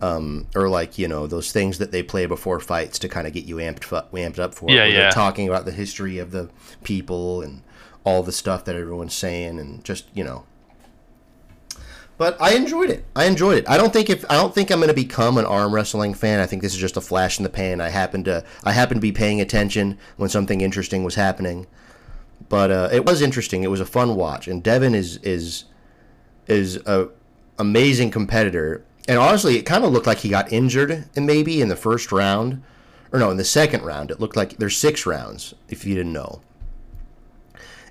um, or like you know those things that they play before fights to kind of get you amped amped up for. Yeah, it, yeah. Talking about the history of the people and all the stuff that everyone's saying, and just you know but I enjoyed it. I enjoyed it. I don't think if I don't think I'm going to become an arm wrestling fan. I think this is just a flash in the pan. I happen to I happen to be paying attention when something interesting was happening. But uh, it was interesting. It was a fun watch, and Devin is is is a amazing competitor. And honestly, it kind of looked like he got injured, and maybe in the first round, or no, in the second round. It looked like there's six rounds. If you didn't know,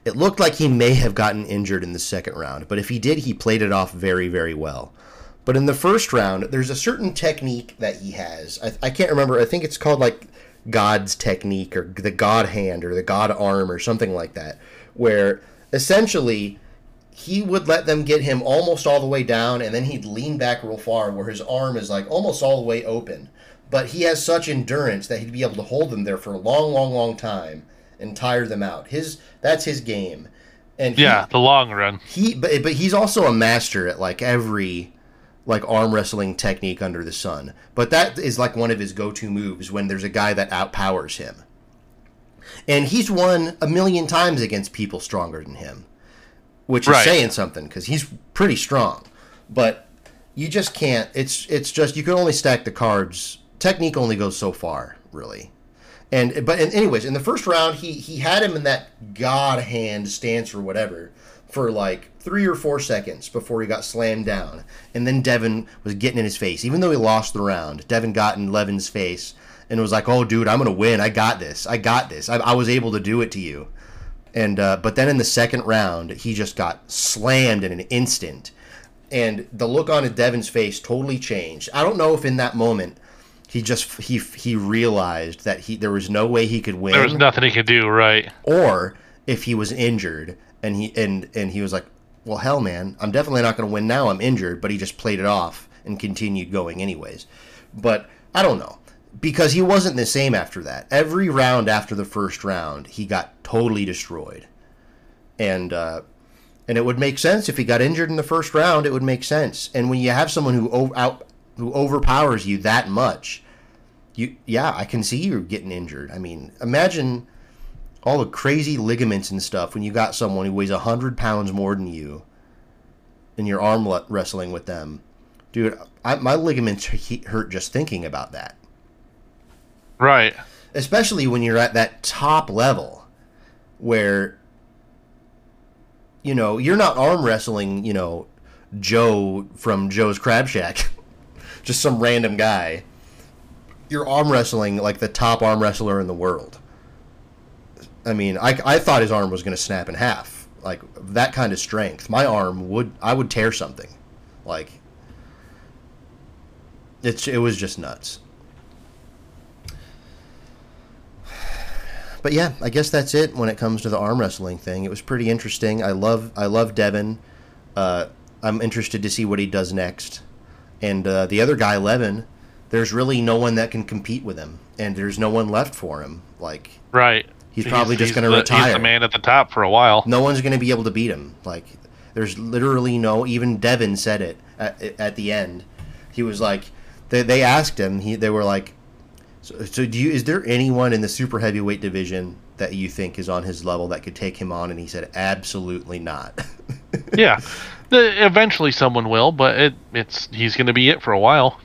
it looked like he may have gotten injured in the second round, but if he did, he played it off very, very well. But in the first round, there's a certain technique that he has. I, I can't remember. I think it's called like God's technique or the God hand or the God arm or something like that, where essentially he would let them get him almost all the way down and then he'd lean back real far where his arm is like almost all the way open. But he has such endurance that he'd be able to hold them there for a long, long, long time and tire them out. His that's his game. And he, yeah, the long run. He but but he's also a master at like every like arm wrestling technique under the sun. But that is like one of his go-to moves when there's a guy that outpowers him. And he's won a million times against people stronger than him, which is Right. saying something because he's pretty strong. But you just can't. It's it's just you can only stack the cards. Technique only goes so far, really. And but and anyways, in the first round, he he had him in that god hand stance or whatever for like three or four seconds before he got slammed down, and then Devin was getting in his face. Even though he lost the round, Devin got in Levin's face and was like, "Oh, dude, I'm gonna win. I got this. I got this. I, I was able to do it to you." And uh, but then in the second round, he just got slammed in an instant, and the look on Devin's face totally changed. I don't know if in that moment he just he he realized that he there was no way he could win, There was nothing he could do, right? or if he was injured and he and and he was like, well, hell, man, I'm definitely not going to win now. I'm injured, but he just played it off and continued going anyways. But I don't know because he wasn't the same after that. Every round after the first round, he got totally destroyed, and uh, and it would make sense if he got injured in the first round. It would make sense. And when you have someone who o- out who overpowers you that much, you yeah, I can see you getting injured. I mean, imagine all the crazy ligaments and stuff when you got someone who weighs 100 pounds more than you and you're arm wrestling with them dude I, my ligaments hurt just thinking about that Right. especially when you're at that top level where you know you're not arm wrestling you know joe from joe's crab shack just some random guy you're arm wrestling like the top arm wrestler in the world i mean i, I thought his arm was going to snap in half like that kind of strength my arm would i would tear something like it's it was just nuts but yeah, I guess that's it when it comes to the arm wrestling thing. It was pretty interesting. I love I love Devin. Uh, I'm interested to see what he does next. And uh, the other guy, Levin, there's really no one that can compete with him, and there's no one left for him. Like Right. He's probably just gonna retire. He's the man at the top for a while. no one's going to be able to beat him. Like there's literally no. Even Devin said it at, at the end. He was like, they, they asked him. He they were like, so, so do you? Is there anyone in the super heavyweight division that you think is on his level that could take him on? And he said, absolutely not. yeah. The, eventually someone will, but it, it's he's going to be it for a while.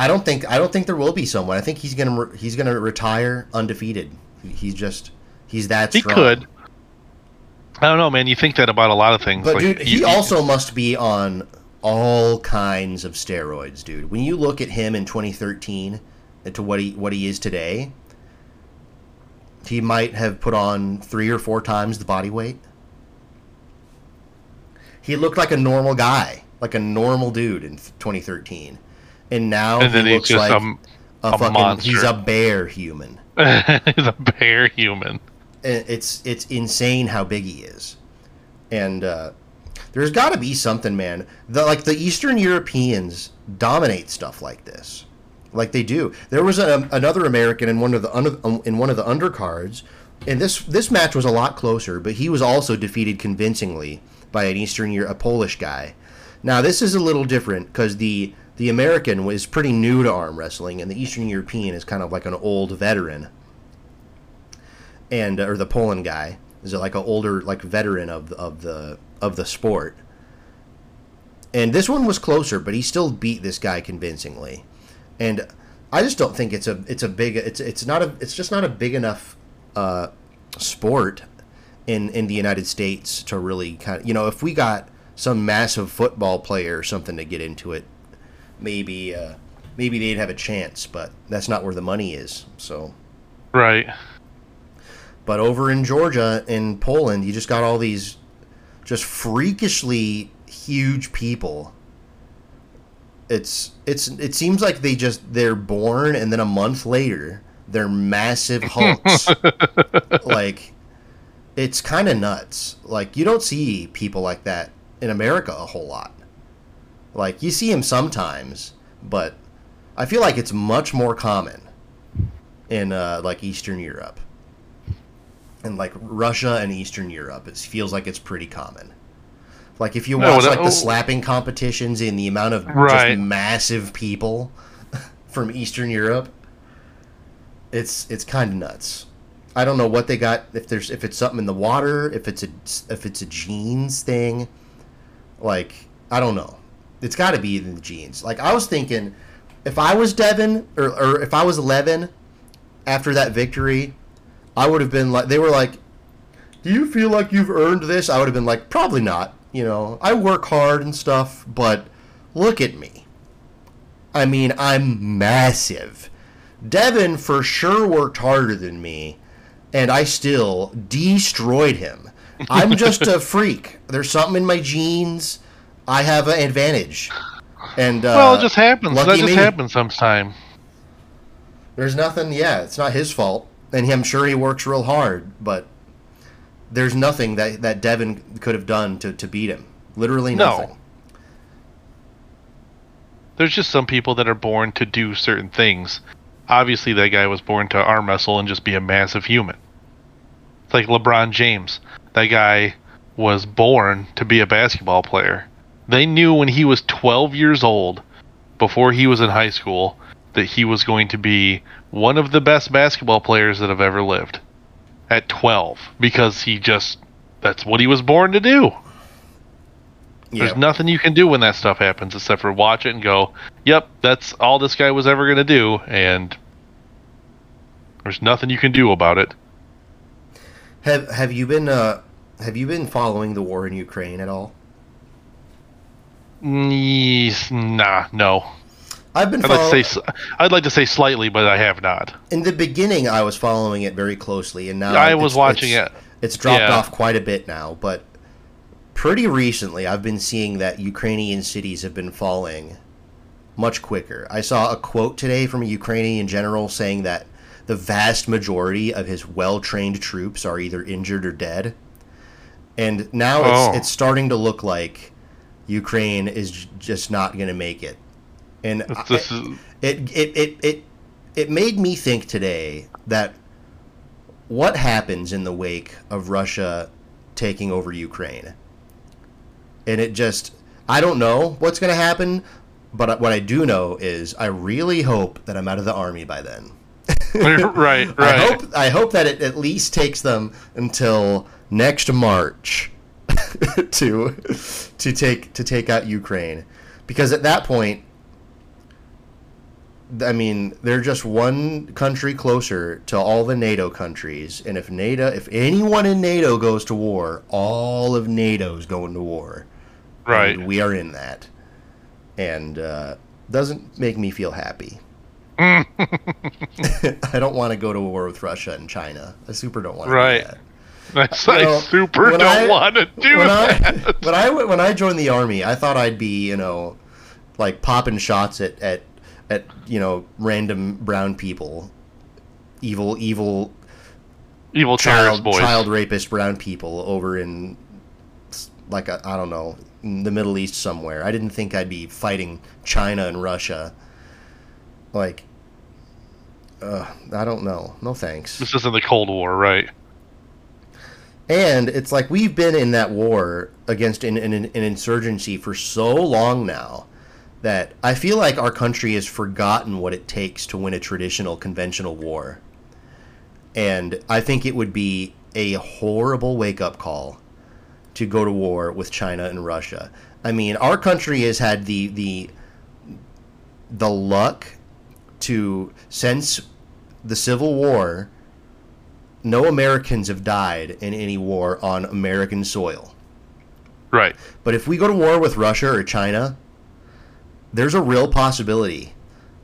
I don't think I don't think there will be someone. I think he's gonna re- he's gonna retire undefeated. He's just he's that strong. He strong. could. I don't know, man. You think that about a lot of things. But like, dude, he you- also must be on all kinds of steroids, dude. When you look at him in 2013 uh, to what he what he is today, he might have put on three or four times the body weight. He looked like a normal guy, like a normal dude in 2013, and now and he looks just like um, a, a fucking monster. he's a bear human. he's a bear human. And it's it's insane how big he is, and uh, there's got to be something, man. The like the Eastern Europeans dominate stuff like this, like they do. There was a, another American in one of the under, um, in one of the undercards, and this this match was a lot closer, but he was also defeated convincingly by an Eastern Europe, a Polish guy. Now this is a little different because the the American was pretty new to arm wrestling, and the Eastern European is kind of like an old veteran and or the Poland guy is like an older like veteran of of the of the sport. And this one was closer, but he still beat this guy convincingly. And I just don't think it's a it's a big it's it's not a it's just not a big enough uh, sport in in the United States to really kind of you know if we got some massive football player or something to get into it, maybe uh, maybe they'd have a chance. But that's not where the money is. So. Right. But over in Georgia and Poland, you just got all these just freakishly huge people. It's it's it seems like they just they're born and then a month later they're massive hulks. like it's kind of nuts. Like you don't see people like that in America a whole lot. Like you see him sometimes, but I feel like it's much more common in uh, like Eastern Europe and like Russia and Eastern Europe. It feels like it's pretty common. Like if you No, watch that- like the oh. slapping competitions in the amount of Right. just massive people from Eastern Europe, it's it's kind of nuts. I don't know what they got. If there's if it's something in the water, if it's a if it's a genes thing, like I don't know. It's got to be in the genes. Like I was thinking, if I was Devin or or if I was Levin, after that victory, I would have been like they were like, "Do you feel like you've earned this?" I would have been like, "Probably not." You know, I work hard and stuff, but look at me. I mean, I'm massive. Devin for sure worked harder than me, and I still destroyed him. I'm just a freak. There's something in my genes. I have an advantage. And uh, well, it just happens. That just me. happens sometime. There's nothing. Yeah, it's not his fault, and I'm sure he works real hard. But there's nothing that that Devin could have done to, to beat him. Literally No. nothing. There's just some people that are born to do certain things. Obviously, that guy was born to arm wrestle and just be a massive human. It's like LeBron James. That guy was born to be a basketball player. They knew when he was 12 years old, before he was in high school, that he was going to be one of the best basketball players that have ever lived. At 12. Because he just. That's what he was born to do. Yeah. There's nothing you can do when that stuff happens except for watch it and go, "Yep, that's all this guy was ever going to do," and there's nothing you can do about it. Have Have you been uh Have you been following the war in Ukraine at all? Nah, no. I've been I'd like to say, I'd like to say slightly, but I have not. in the beginning, I was following it very closely, and now I it's- was watching it's- it. It's dropped Yeah. off quite a bit now, but pretty recently, I've been seeing that Ukrainian cities have been falling much quicker. I saw a quote today from a Ukrainian general saying that the vast majority of his well-trained troops are either injured or dead, and now Oh. it's it's starting to look like Ukraine is j- just not going to make it. And I- is it it it it it made me think today that what happens in the wake of Russia taking over Ukraine. And it just I don't know what's going to happen, but what I do know is I really hope that I'm out of the army by then. right, right. I hope I hope that it at least takes them until next March to to take to take out Ukraine because at that point I mean they're just one country closer to all the NATO countries and if NATO if anyone in NATO goes to war all of NATO's going to war right. and we are in that and uh, doesn't make me feel happy I don't want to go to war with Russia and China. I super don't want to Right. do that. That's, You I super don't I- want to do when I that. when I when I joined the army, I thought I'd be you know like popping shots at at at you know random brown people, evil evil Evil child boys. child rapist brown people over in like I I don't know in the Middle East somewhere. I didn't think I'd be fighting China and Russia. Like, uh, I don't know. No thanks. This isn't the Cold War, right? And it's like we've been in that war against an, an, an insurgency for so long now that I feel like our country has forgotten what it takes to win a traditional conventional war. And I think it would be a horrible wake up call to go to war with China and Russia. I mean, our country has had the the the luck to since the Civil War no Americans have died in any war on American soil. Right. But if we go to war with Russia or China, there's a real possibility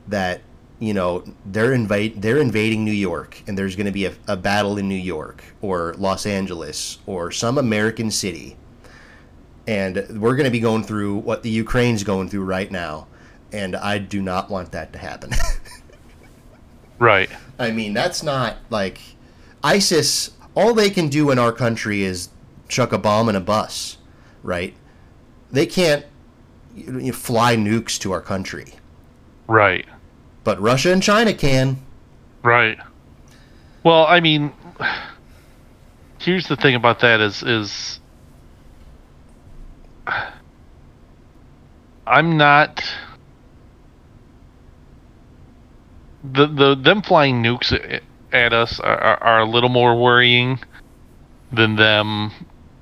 that you know they're invade they're invading New York and there's going to be a, a battle in New York or Los Angeles or some American city. And we're going to be going through what the Ukraine's going through right now, and I do not want that to happen. Right. I mean, that's not like ISIS. All they can do in our country is chuck a bomb in a bus, right? They can't you know, fly nukes to our country, Right. but Russia and China can. Right. Well, I mean, here's the thing about that is is I'm not the the them flying nukes. At us are, are, a little more worrying than them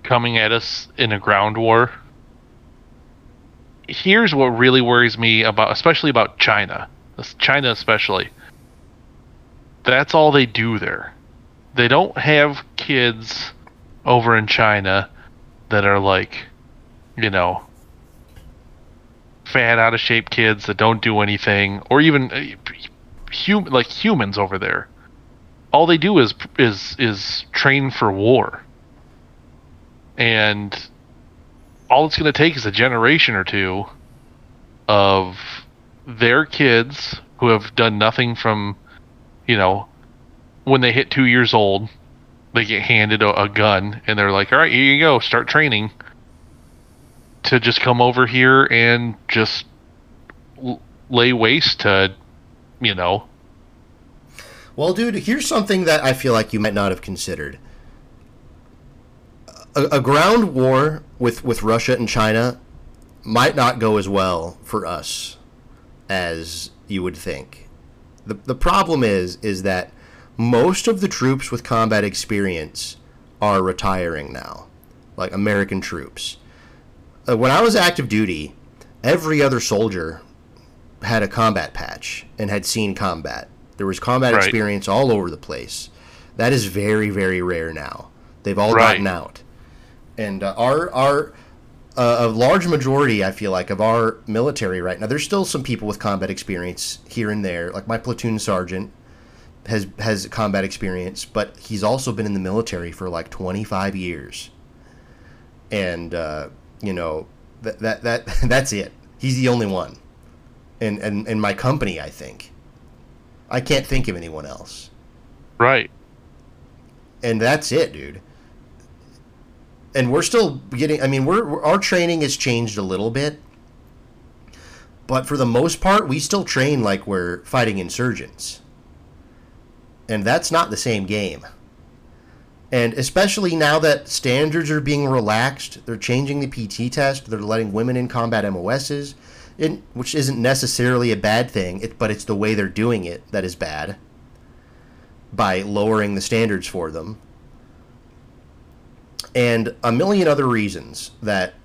coming at us in a ground war. Here's what really worries me about, especially about China, China especially. That's all they do there. They don't have kids over in China that are like, you know, fat, out of shape kids that don't do anything, or even uh, like humans over there. All they do is is is train for war, and all it's going to take is a generation or two of their kids who have done nothing from, you know, when they hit two years old, they get handed a, a gun and they're like, "All right, here you go, start training." To just come over here and just l- lay waste to, you know. Well, dude, here's something that I feel like you might not have considered. A, a ground war with with Russia and China might not go as well for us as you would think. The the problem is is that most of the troops with combat experience are retiring now, like American troops. Uh, when I was active duty, every other soldier had a combat patch and had seen combat. There was combat Right. experience all over the place. That is very, very rare now. They've all Right. gotten out, and uh, our our uh, a large majority, I feel like, of our military right now. There's still some people with combat experience here and there. Like my platoon sergeant has has combat experience, but he's also been in the military for like 25 years, and uh, you know that that that that's it. He's the only one, in, in in my company, I think. I can't think of anyone else, Right. and that's it, dude. And we're still getting. I mean, we're, we're our training has changed a little bit, but for the most part, we still train like we're fighting insurgents and that's not the same game. And especially now that standards are being relaxed, they're changing the PT test. They're letting women in combat MOSs, in, which isn't necessarily a bad thing. It, but it's the way they're doing it that is bad. By lowering the standards for them, and a million other reasons that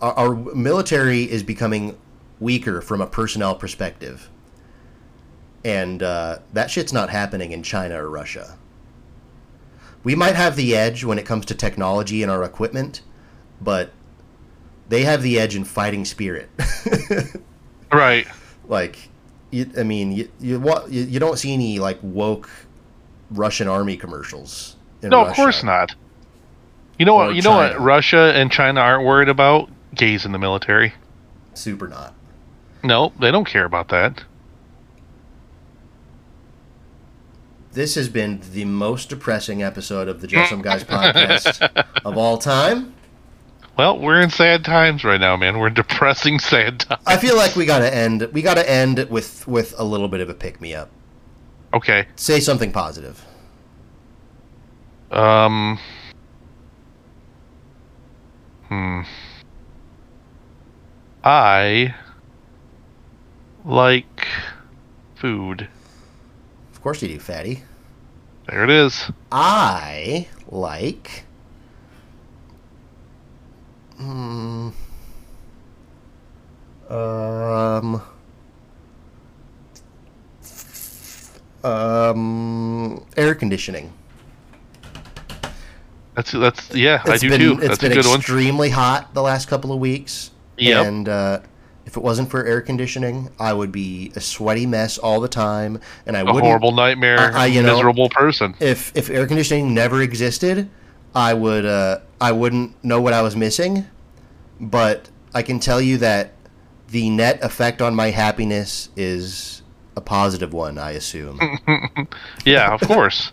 our, our military is becoming weaker from a personnel perspective and uh, that shit's not happening in China or Russia. We might have the edge when it comes to technology and our equipment, but they have the edge in fighting spirit. Right. like, you, I mean, you, you you you don't see any like woke Russian army commercials. In No, Russia. of course not. You know Or what? You know what? Russia and China aren't worried about gays in the military. Super not. No, they don't care about that. This has been the most depressing episode of the Just Some Guys podcast of all time. Well, we're in sad times right now, man. We're in depressing sad times. I feel like we gotta end. We gotta end with with a little bit of a pick me up. Okay. Say something positive. Um. Hmm. I like food. Of course you do, fatty. There it is. I like. Hmm. Um. Um. Air conditioning. That's that's yeah, I do been, too. It's that's been a good one. extremely hot the last couple of weeks. Yep. And uh, if it wasn't for air conditioning, I would be a sweaty mess all the time, and I wouldn't. A horrible nightmare, I- I- you know- miserable person. if if air conditioning never existed, I would uh, I wouldn't know what I was missing. But I can tell you that the net effect on my happiness is a positive one. I assume. Yeah, of course.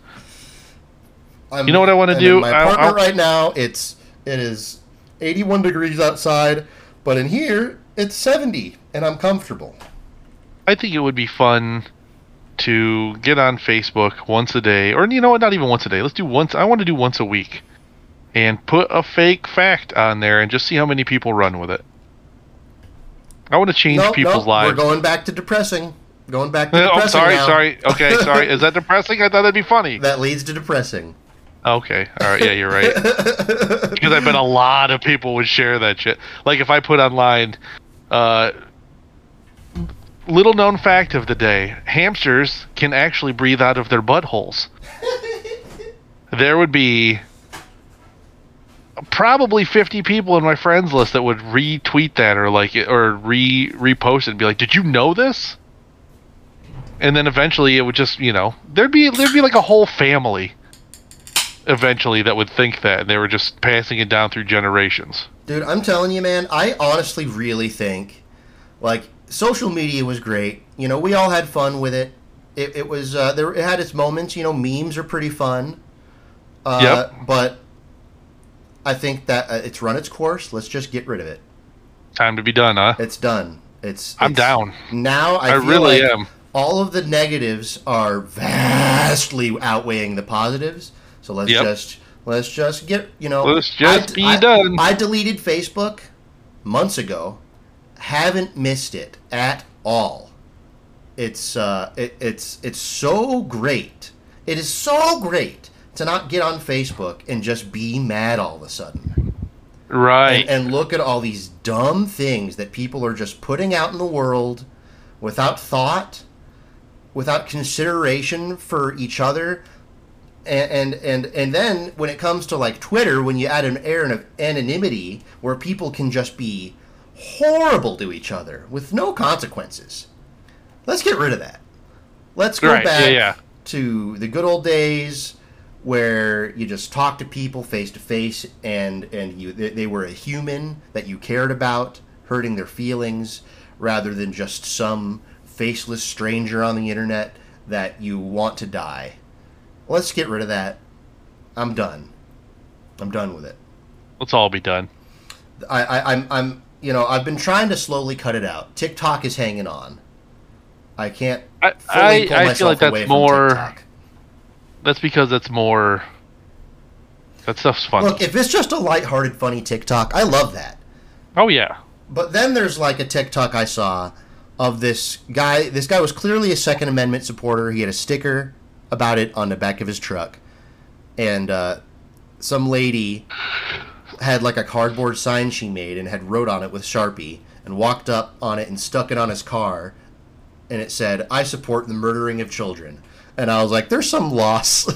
I'm- You know what I wanna do? My I'll- apartment I'll- right now, it's it is 81 degrees outside, but in here it's 70, and I'm comfortable. I think it would be fun to get on Facebook once a day, or you know what, not even once a day. Let's do once. I want to do once a week, and put a fake fact on there and just see how many people run with it. I want to change No, people's no, lives. We're going back to depressing. Going back to Oh, depressing sorry, now. sorry. Okay, sorry. Is that depressing? I thought that'd be funny. That leads to depressing. Okay, all right. Yeah, you're right. because I bet a lot of people would share that shit. Like if I put online, uh, little known fact of the day: hamsters can actually breathe out of their buttholes. there would be probably 50 people in my friends list that would retweet that or like it- or re repost it and be like, "Did you know this?" And then eventually it would just, you know, there'd be there'd be like a whole family eventually that would think that and they were just passing it down through generations. Dude, I'm telling you, man, I honestly really think, like, social media was great. You know, we all had fun with it. It, it was, uh, there, it had its moments. You know, memes are pretty fun. Uh, Yep. But I think that uh, it's run its course. Let's just get rid of it. Time to be done, huh? It's done. It's. I'm it's- down. Now I, I feel really like am. all of the negatives are vastly outweighing the positives. So let's Yep. just let's just get you know. Let's just I, be I- done. I deleted Facebook months ago. Haven't missed it at all. It's uh, it, it's it's so great. It is so great to not get on Facebook and just be mad all of a sudden Right. and, and look at all these dumb things that people are just putting out in the world without thought, without consideration for each other. And, and and and then when it comes to like Twitter, when you add an air of anonymity where people can just be horrible to each other with no consequences, let's get rid of that. Let's go Right, yeah, back yeah. to the good old days where you just talk to people face to face and and you they, they were a human that you cared about hurting their feelings rather than just some faceless stranger on the internet that you want to die let's get rid of that i'm done i'm done with it Let's all be done. I, I i'm i'm you know i've been trying to slowly cut it out tiktok is hanging on i can't I fully I, pull I myself feel like away that's more. TikTok. That's because that's more. That stuff's fun. look if it's just a lighthearted funny tiktok i love that oh yeah. But then there's like a TikTok I saw of this guy. This guy was clearly a Second Amendment supporter. He had a sticker about it on the back of his truck, and uh, some lady had like a cardboard sign she made and had wrote on it with Sharpie and walked up on it and stuck it on his car, and it said, "I support the murdering of children." And I was like, "There's some loss.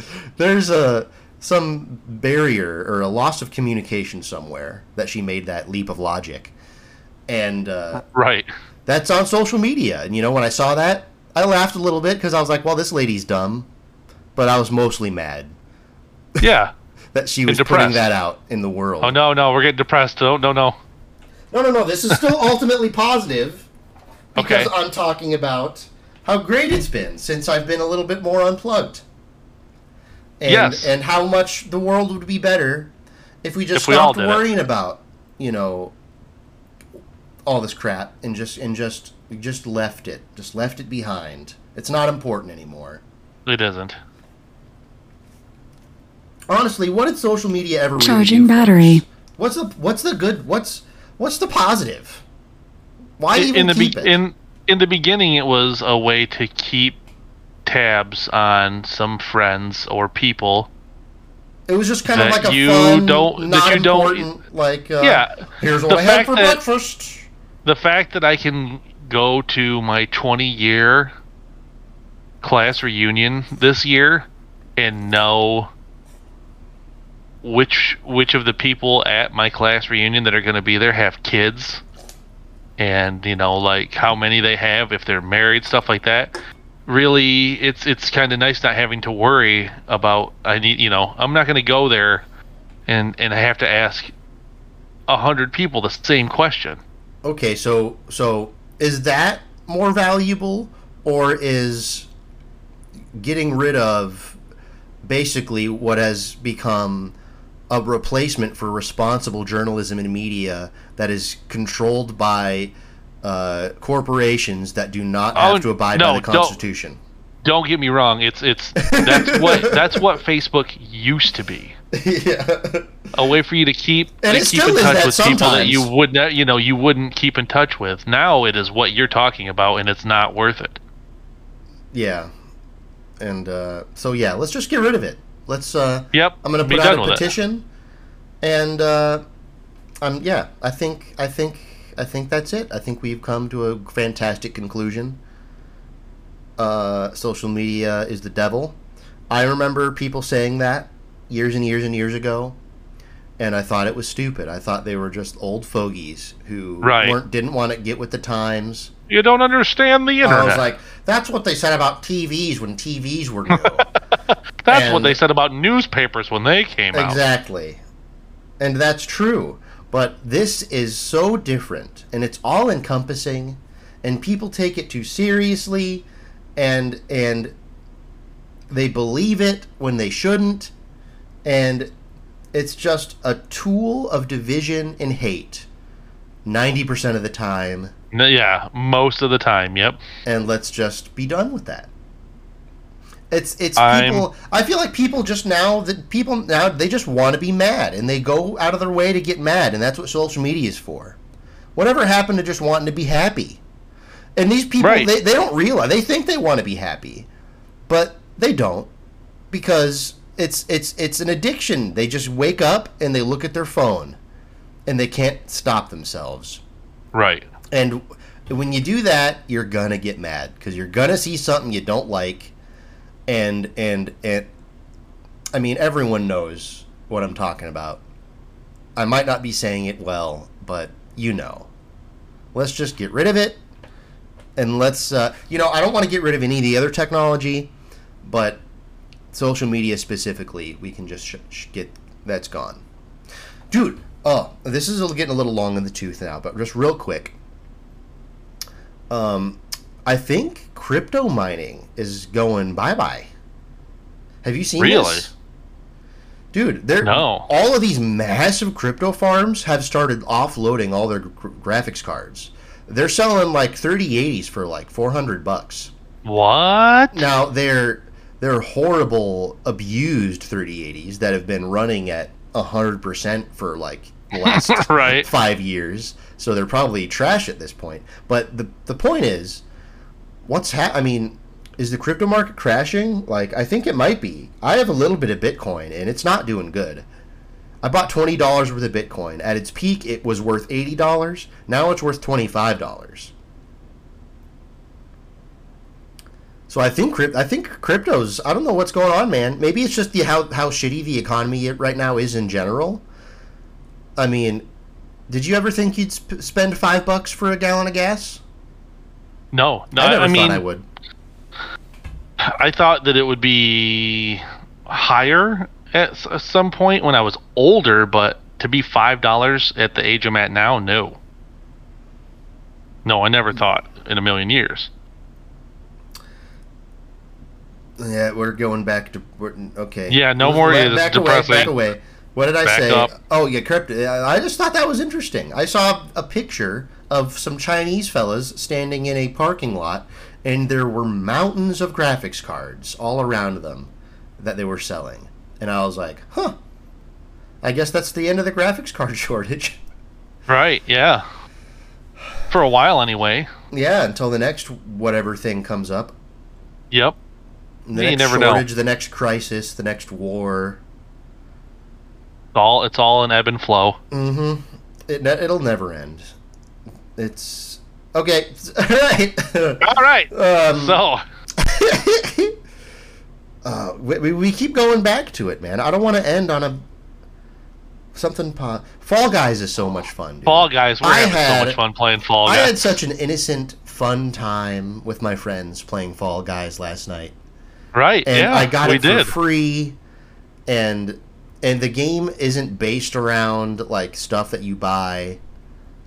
there's a." Some barrier or a loss of communication somewhere that she made that leap of logic and uh, Right. that's on social media. And you know, when I saw that, I laughed a little bit because I was like, "Well, this lady's dumb," but I was mostly mad Yeah. that she was putting that out in the world. Oh no no we're getting depressed. No no no. no, no, no! This is still ultimately positive because Okay. I'm talking about how great it's been since I've been a little bit more unplugged. And, Yes. and how much the world would be better if we just If we all stopped it. worrying about, you know, all this crap and just and just just left it, just left it behind. It's not important anymore. It isn't. Honestly, what did social media ever really Charging do for us? battery. What's the what's the good? What's what's the positive? Why in, even in the keep be- it? in in the beginning it was a way to keep tabs on some friends or people it was just kind of like a you fun, don't- that not you don't- like uh, Yeah, Here's what the I had for that- breakfast. the fact that I can go to my 20 year class reunion this year and know which which of the people at my class reunion that are going to be there have kids and you know like how many they have if they're married stuff like that. Really it's it's kind of nice not having to worry about I need you know I'm not going to go there and and I have to ask a hundred people the same question. Okay, so so is that more valuable, or is getting rid of basically what has become a replacement for responsible journalism and media that is controlled by uh, corporations that do not have Oh, to abide no, by the don't- Constitution? don't get me wrong it's it's that's what that's what facebook used to be yeah. a way for you to keep And to keep in touch with people that you would not you know you wouldn't keep in touch with now it is what you're talking about and it's not worth it Yeah, and uh, so yeah, let's just get rid of it. Let's. Uh, Yep. I'm gonna put out a with it. petition, and uh, um, yeah, I think I think I think that's it. I think we've come to a fantastic conclusion. Uh, social media is the devil. I remember people saying that years and years and years ago, and I thought it was stupid. I thought they were just old fogies who Right. weren't didn't want to get with the times. You don't understand the internet. I was like, that's what they said about TVs when TVs were new. That's what they said about newspapers when they came out. Exactly. And that's true. But this is so different and it's all encompassing and people take it too seriously and and they believe it when they shouldn't and it's just a tool of division and hate 90% of the time Yeah, most of the time. Yep. and let's just be done with that. It's it's I'm- people. I feel like people just now that people now they just want to be mad and they go out of their way to get mad and that's what social media is for. Whatever happened to just wanting to be happy? And these people Right. they, they don't realize they think they want to be happy, but they don't because it's it's it's an addiction. They just wake up and they look at their phone and they can't stop themselves. Right. And when you do that, you're gonna get mad because you're gonna see something you don't like, and and and I mean everyone knows what I'm talking about. I might not be saying it well, but you know. Let's just get rid of it, and let's uh, you know I don't want to get rid of any of the other technology, but social media specifically, we can just sh- sh- get that's gone, dude. Oh, this is getting a little long in the tooth now, but just real quick. Um, I think crypto mining is going bye bye. Have you seen Really? this? Dude, they're No. all of these massive crypto farms have started offloading all their gr- graphics cards. They're selling like 3080s for like 400 bucks. What? Now they're they're horrible abused 3080s that have been running at 100% for like the last Right. 5 years. So they're probably trash at this point. But the the point is what's ha- I mean is the crypto market crashing? Like I think it might be. I have a little bit of Bitcoin and it's not doing good. I bought twenty dollars worth of Bitcoin. At its peak, it was worth eighty dollars. Now it's worth twenty five dollars. So I think crypt- I think cryptos. I don't know what's going on, man. Maybe it's just the how how shitty the economy right now is in general. I mean, did you ever think you'd sp- spend five bucks for a gallon of gas? No. No. I never I mean, thought I would. I thought that it would be higher at some point when I was older, but to be five dollars at the age I'm at now, no. No, I never thought in a million years. Yeah, we're going back to we're, okay. Yeah, no more- Back, it's back away, back away. What did I Back say? up. Oh yeah, crypto. I just thought that was interesting. I saw a picture of some Chinese fellas standing in a parking lot, and there were mountains of graphics cards all around them that they were selling, and I was like, huh. I guess that's the end of the graphics card shortage. Right? Yeah. For a while, anyway. yeah, until the next whatever thing comes up. Yep. The You next never know. the next crisis, the next war. It's all it's all an ebb and flow. Mm-hmm. It it'll never end. It's okay. All right. All right. um, So uh, we, we- keep going back to it, man. I don't want to end on a something. Po- Fall Guys is so much fun. Dude. Fall Guys, we're I having had- so much fun playing Fall Guys. I had such an innocent, fun time with my friends playing Fall Guys last night. right? and yeah, I got we it for did. free, and and the game isn't based around like stuff that you buy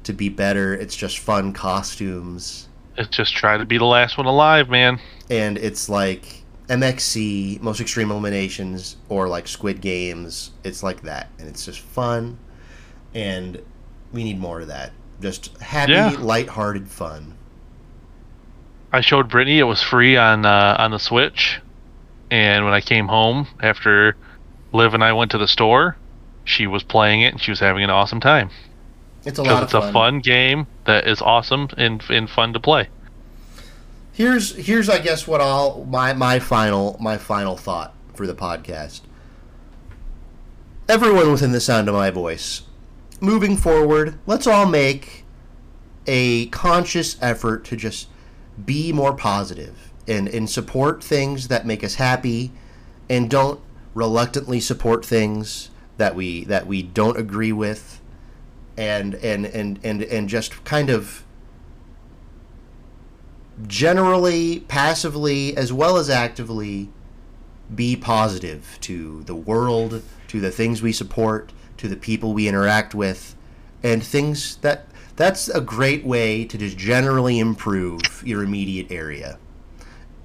to be better. It's just fun costumes, It's just try to be the last one alive, man. and it's like MXC, Most Extreme Eliminations, or like Squid Games. It's like that, and it's just fun, and we need more of that. Just happy, Yeah. lighthearted fun. I showed Brittany it was free on uh, on the Switch, and when I came home after Liv and I went to the store, she was playing it and she was having an awesome time. It's a lot it's fun. a fun game that is awesome and and fun to play. here's here's I guess what I'll my my final my final thought for the podcast. Everyone within the sound of my voice, moving forward, let's all make a conscious effort to just be more positive and and support things that make us happy and don't reluctantly support things that we that we don't agree with and and and and, and just kind of generally passively as well as actively be positive to the world to the things we support to the people we interact with and things that that's a great way to just generally improve your immediate area.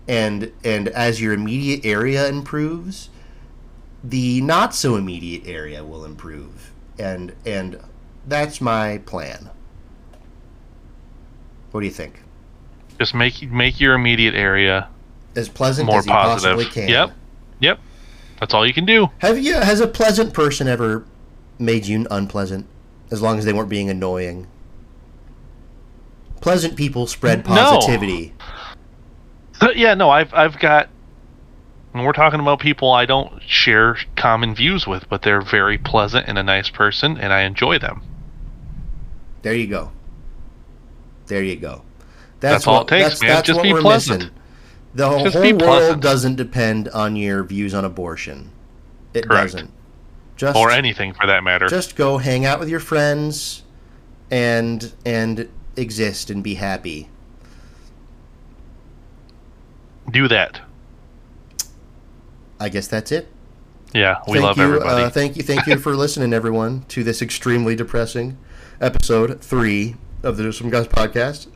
And and as your immediate area improves the not so immediate area will improve. And and that's my plan what do you think Just make make your immediate area as pleasant more as you positive. possibly can Yep. Yep. That's all you can do. have you has a pleasant person ever made you unpleasant as long as they weren't being annoying pleasant people spread No. positivity But yeah, no, I've I've got. And we're talking about people I don't share common views with, but they're very pleasant and a nice person, and I enjoy them. There you go. There you go. That's all it takes, man. Just be pleasant. The whole world doesn't depend on your views on abortion. It Correct. doesn't. Just or anything for that matter. just go hang out with your friends and and exist and be happy. do that. I guess that's it. Yeah, we thank love you, everybody. Uh, thank you, thank you for listening, everyone, to this extremely depressing episode three of the Some Guys podcast.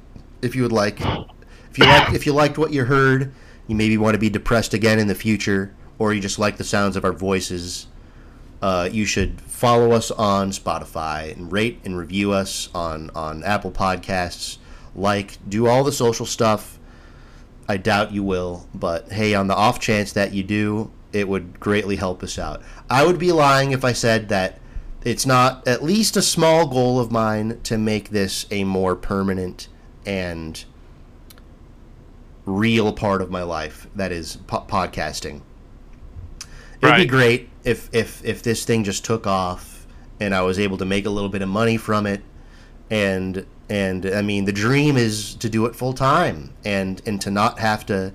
If you would like, if you like, if you liked what you heard, you maybe want to be depressed again in the future, or you just like the sounds of our voices. Uh, you should follow us on Spotify and rate and review us on on Apple Podcasts. Like, do all the social stuff. I doubt you will, but hey, on the off chance that you do, it would greatly help us out. I would be lying if I said that it's not at least a small goal of mine to make this a more permanent and real part of my life that is po- podcasting. It'd be great if, if if this thing just took off and I was able to make a little bit of money from it and and I mean the dream is to do it full time and and to not have to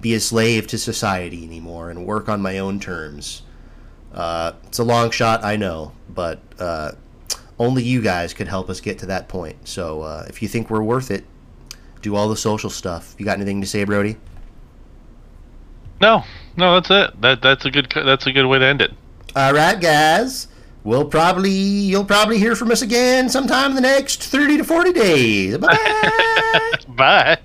be a slave to society anymore and work on my own terms. Uh, it's a long shot, I know, but uh, only you guys could help us get to that point. So uh, if you think we're worth it, do all the social stuff. You got anything to say, Brody? no, no, that's it. That that's a good that's a good way to end it. All right, guys. We'll probably you'll probably hear from us again sometime in the next thirty to forty days. Bye bye. Bye.